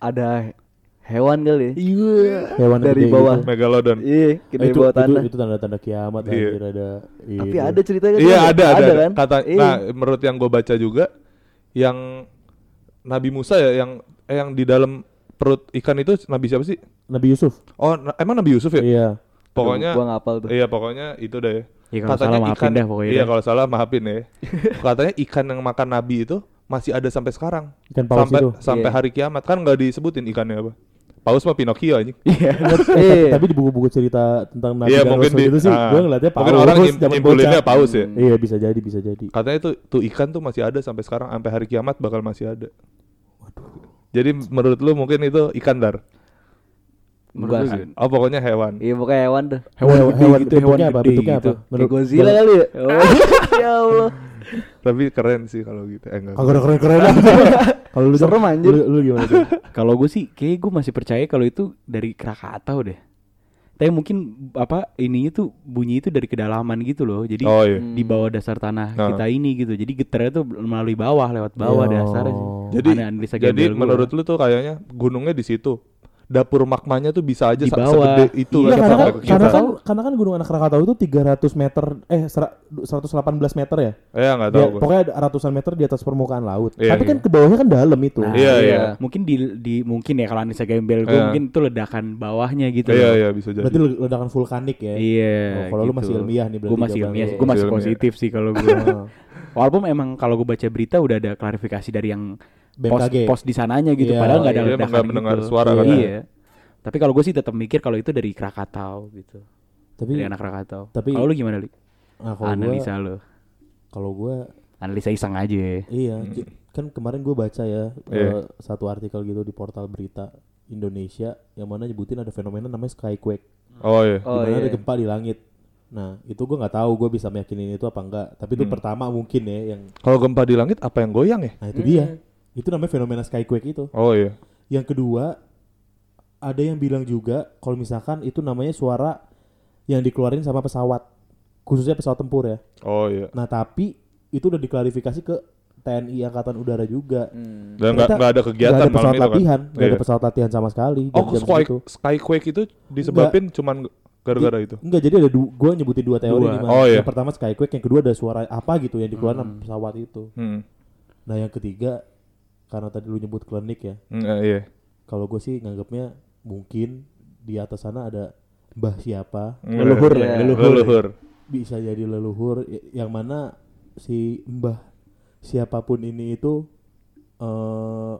Ada hewan kali ya. Iya. Hewan Dari gede bawah. gitu. Megalodon. Iya, gede itu, bawah itu, tanah. itu tanda-tanda kiamat Iya. anjir ada. iya, Tapi ada ceritanya kan? Iya ada ada, ada. kan? Kata, Iya. nah menurut yang gue baca juga yang Nabi Musa ya yang eh, yang di dalam perut ikan itu Nabi siapa sih? Nabi Yusuf. Oh na- emang Nabi Yusuf ya? Iya. Pokoknya gua ngapal tuh. Iya pokoknya itu deh. Iya, kalau salah maafin dah pokoknya Iya kalau salah maafin ya. Katanya ikan yang makan Nabi itu masih ada sampai sekarang. Ikan paus sampai itu. sampai Iya. hari kiamat kan nggak disebutin ikannya apa. Paus mah Pinocchio anjing. Iya. Eh, tapi di buku-buku cerita tentang Nabi dan mungkin Rasul di itu sih, ah, gue ngeliatnya paus. Mungkin orang nyimpulinnya bocah. paus ya. Iya bisa jadi, bisa jadi. Katanya tuh tuh ikan tuh masih ada sampai sekarang sampai hari kiamat bakal masih ada. Jadi menurut lu mungkin itu ikan dar. Menurut lu Oh pokoknya hewan. Iya pokoknya hewan dah. Hewan Hewan- hewan gitu, hewan bentuknya apa? Bentuknya gitu. apa? Kayak Godzilla kali ya? Oh, ya Allah. Tapi keren sih kalau gitu. Eh enggak. Kagak ada keren-keren Kalau lu Serem, anjir. Lu, lu gimana tuh? Kalau gue sih kayak gue masih percaya kalau itu dari Krakatau deh. Tapi mungkin apa ininya tuh bunyi itu dari kedalaman gitu loh. Jadi Oh iya. di bawah dasar tanah Nah. kita ini gitu. Jadi getarnya tuh melalui bawah lewat bawah Yo. dasarnya sih. Jadi Aneh jadi gua. menurut lu tuh kayaknya gunungnya di situ. Dapur magmanya tuh bisa aja Di bawah. segede itu Iya, Iya, kan karena, kan, ke karena kan karena kan Gunung Anak Krakatau itu 300 meter eh sera- 118 meter ya. Eh enggak tahu gua. pokoknya ada ratusan meter di atas permukaan laut. Iya, Tapi kan iya. ke bawahnya kan dalam itu. Nah, Iya, iya. Mungkin di, di mungkin ya kalau analisa gembel gue Iya. mungkin itu ledakan bawahnya gitu. Iya loh. iya bisa jadi. Berarti ledakan vulkanik ya. Iya. Oh, kalau lu masih ilmiah nih berarti Gue masih ilmiah. Gue masih positif sih kalau gue. Walaupun emang kalau gue baca berita udah ada klarifikasi dari yang BMKG. pos di sananya gitu. Iya, Padahal nggak ada iya, ledakan nggak mendengar gitu. suara kan. Iya. Tapi kalau gue sih tetap mikir kalau itu dari Krakatau gitu. Tapi Dari anak Krakatau. tapi- kalau lu gimana, Li? nah, kalau gua Analisa lu. kalau gua Analisa iseng aja. iya, j- kan kemarin gua baca ya Hmm. Iya. eh, satu artikel gitu di portal berita Indonesia yang mana nyebutin ada fenomena namanya skyquake. Oh iya. Oh iya. ada gempa di langit. Nah, itu gua nggak tahu gua bisa meyakinin itu apa enggak. Tapi itu Hmm. pertama mungkin ya yang Kalau gempa di langit apa yang goyang ya? nah itu dia. Itu namanya fenomena skyquake itu. Oh iya. Yang kedua ada yang bilang juga kalau misalkan itu namanya suara yang dikeluarin sama pesawat. khususnya pesawat tempur ya. Oh iya. Nah tapi itu udah diklarifikasi ke TNI Angkatan Udara juga. Hmm. Dan nggak ada kegiatan nggak ada malam pesawat itu kan. latihan, nggak ada Iya. pesawat latihan sama sekali. Oh, jam-jam sky, segitu. skyquake itu disebabin cuman gara-gara itu. Enggak, jadi ada du gue nyebutin dua teori Dua. nih, Mas. Oh, iya. Yang pertama skyquake, yang kedua ada suara apa gitu yang dikeluarkan sama pesawat itu. Hmm. Nah yang ketiga karena tadi lu nyebut klinik ya, Hmm, eh, iya. kalau gue sih nganggapnya mungkin di atas sana ada mbah siapa Leluhur Iya. lah, leluhur. leluhur. bisa jadi leluhur yang mana si mbah siapa pun ini itu eh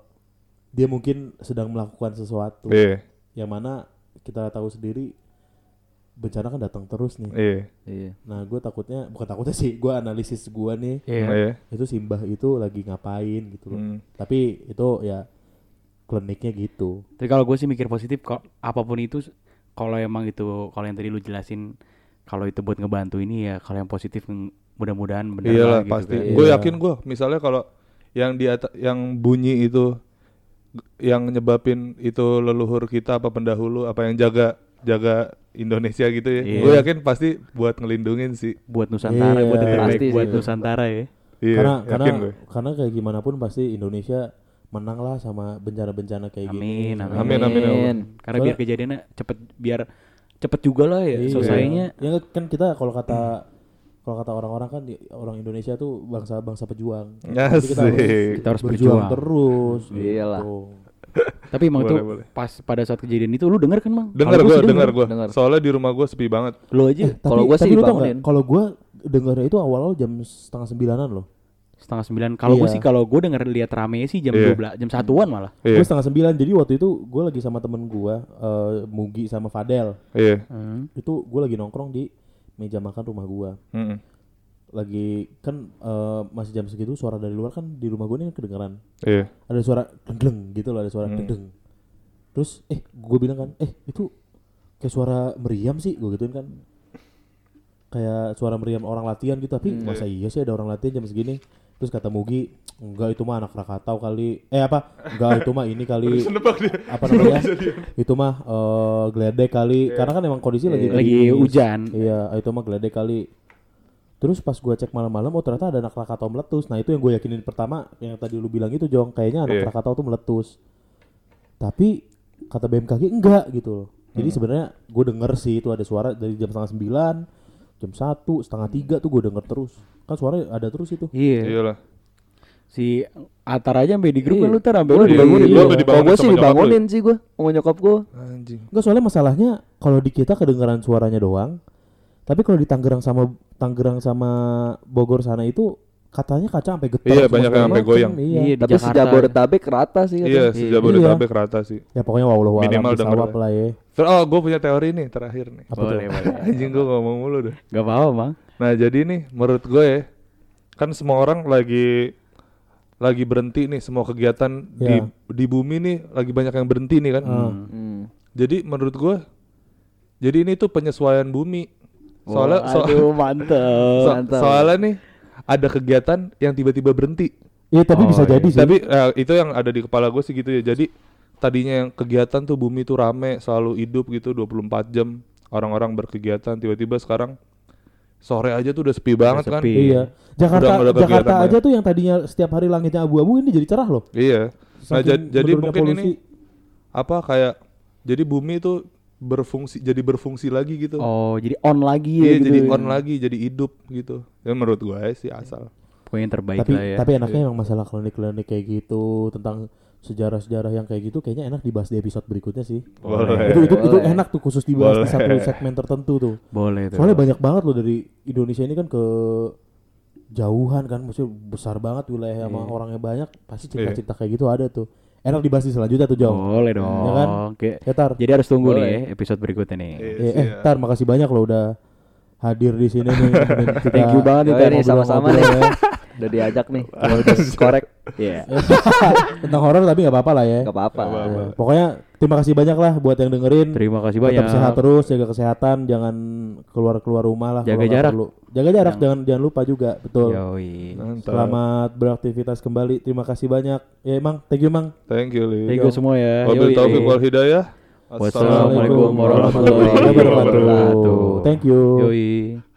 dia mungkin sedang melakukan sesuatu Iya, yang mana kita tahu sendiri bencana kan datang terus nih. iya. Iya. Nah gue takutnya bukan takutnya sih gue analisis gue nih Iya. Iya. itu si mbah itu lagi ngapain gitu loh. Hmm. Tapi itu ya kliniknya gitu. Tapi kalau gue sih mikir positif kok apa pun itu kalau emang itu kalau yang tadi lu jelasin kalau itu buat ngebantu ini ya kalau yang positif mudah-mudahan bener Iyalah lah gitu pasti. kan. Gue Iya. yakin gue. Misalnya kalau yang di atas, yang bunyi itu yang nyebabin itu leluhur kita apa pendahulu apa yang jaga jaga Indonesia gitu ya. Iya. Gue yakin pasti buat ngelindungin sih. buat Nusantara Iya. buat yang terbaik Pasti sih buat itu. Nusantara ya. Iya, karena karena yakin gue. karena kayak gimana pun pasti Indonesia menang lah sama bencana-bencana kayak gini. Amin, amin. Amin, amin, amin. Karena Soalnya- biar kejadiannya cepet biar cepet juga lah ya Iya. selesainya. Ya kan kita kalau kata kalau kata orang-orang kan orang Indonesia tuh bangsa bangsa pejuang. Jadi kita harus. Kita harus berjuang berjuang. terus. Iyalah. gitu. Tapi emang Boleh, tuh boleh. pas pada saat kejadian itu lu denger kan bang? Dengar gue, sih dengar gue. Dengar. Soalnya di rumah gue sepi banget. Lu aja Eh, Kalau gua sih dibangunin. Kalau gue dengarnya itu awal-awal jam setengah sembilanan loh. setengah sembilan. Kalau gue Iya. sih kalau gue denger lihat rame sih jam Iya. 12 jam satuan malah. Iya, Gue setengah sembilan. Jadi waktu itu gue lagi sama temen gue, eh, Mugi sama Fadel. iya. Hmm. Itu gue lagi nongkrong di meja makan rumah gue. Mm-mm. Lagi kan eh, masih jam segitu suara dari luar kan di rumah gue nih kedengeran. Iya. ada suara deng gitu loh ada suara Hmm. deng terus eh gue bilang kan eh itu kayak suara meriam sih gue gituin kan kayak suara meriam orang latihan gitu tapi Hmm. masa iya sih ada orang latihan jam segini terus kata Mugi enggak itu mah anak Krakatau kali eh apa enggak itu mah ini kali apa namanya itu mah eh geledek kali karena kan emang kondisi lagi Lagi gerimis. hujan. iya itu mah geledek kali Terus pas gua cek malam-malam, oh ternyata ada anak Krakatau meletus. Nah itu yang gue yakinin pertama, yang tadi lu bilang itu Jong, kayaknya anak Iya. Krakatau tuh meletus. Tapi kata BMKG enggak gitu loh. Jadi Hmm. sebenarnya gue denger sih itu ada suara dari jam setengah sembilan, jam satu, setengah tiga tuh gue denger terus. Kan suara ada terus itu. Iya. Iyalah. Si Atar aja sampai di grup Iya. kan lu tar sampai Gua lu dibangunin. iya, gua. lu dibangunin gue sih dibangunin sih gue sama nyokap gue. Anjing. Enggak soalnya masalahnya kalau di kita kedengaran suaranya doang. Tapi kalau di Tangerang sama Tangerang sama Bogor sana itu katanya kaca sampai getar. Iya, banyak yang sampai goyang. Iya. Iya, di Tapi Jakarta. sejabodetabek rata sih Iya, katanya. sejabodetabek rata sih. Ya pokoknya wallahu a'lam Minimal denger. lah ya. Terus oh, gue punya teori nih terakhir nih. Apa boleh, tuh? boleh. Anjing gue ngomong mulu deh. Gak apa-apa bang. Nah jadi nih menurut gue ya kan semua orang lagi lagi berhenti nih semua kegiatan di Ya. di bumi nih lagi banyak yang berhenti nih kan. Ah. Hmm. Jadi menurut gue jadi ini tuh penyesuaian bumi. Soalnya so- Aduh mantep. so- mantap. soalnya nih ada kegiatan yang tiba-tiba berhenti. Iya tapi Oh, bisa iya. jadi sih. Tapi eh, itu yang ada di kepala gue sih gitu ya. Jadi tadinya yang kegiatan tuh bumi tuh rame, selalu hidup gitu 24 jam orang-orang berkegiatan. Tiba-tiba sekarang sore aja tuh udah sepi banget kan. sepi. Iya. Jakarta Udah Jakarta aja tuh yang tadinya setiap hari langitnya abu-abu ini jadi cerah loh. Iya. Nah Saking jadi mungkin polusi. ini apa kayak jadi bumi itu berfungsi jadi berfungsi lagi gitu. Oh jadi on lagi ya iya gitu. jadi ya. on lagi, jadi hidup gitu. Ya menurut gue sih asal. Pokoknya yang terbaik tapi lah ya. tapi enaknya emang masalah klinik-klinik kayak gitu tentang sejarah-sejarah yang kayak gitu kayaknya enak dibahas di episode berikutnya sih. Boleh. Itu itu itu Boleh. enak tuh khusus dibahas di Boleh. satu segmen tertentu tuh. Boleh tuh. Soalnya banyak banget loh dari Indonesia ini kan ke jauhan kan, maksudnya besar banget wilayah sama Iya. orangnya banyak, pasti cerita-cerita kayak gitu ada tuh. Enak dibahas di selanjutnya tuh Jong. Boleh dong. Ya kan? Oke. Ya Tar. Jadi harus tunggu Boleh. nih ya episode berikutnya nih. Iya, Eh, eh. Tar makasih banyak loh udah hadir di sini nih. kita Thank you banget nih, Yoi Tar. nih, sama-sama nih. ya. Udah diajak nih. Kalau udah korek. Iya. Tentang horor tapi nggak apa-apa lah ya. Gak apa-apa. Nggak apa-apa. Ya, Pokoknya terima kasih banyak lah buat yang dengerin. Terima kasih Tetap banyak. sehat terus, jaga kesehatan, jangan keluar-keluar rumah lah. Jaga jarak. perlu. Jaga jarak, jangan jangan lupa juga, betul. Yoi. Selamat beraktivitas kembali. Terima kasih banyak. Ya emang, thank you emang. Thank you, Li. Thank you semua ya. Wabil Yoi. taufiq wal hidayah. Wassalamualaikum Assalamualaikum warahmatullahi warahmatullahi wabarakatuh. Thank you. Yoi.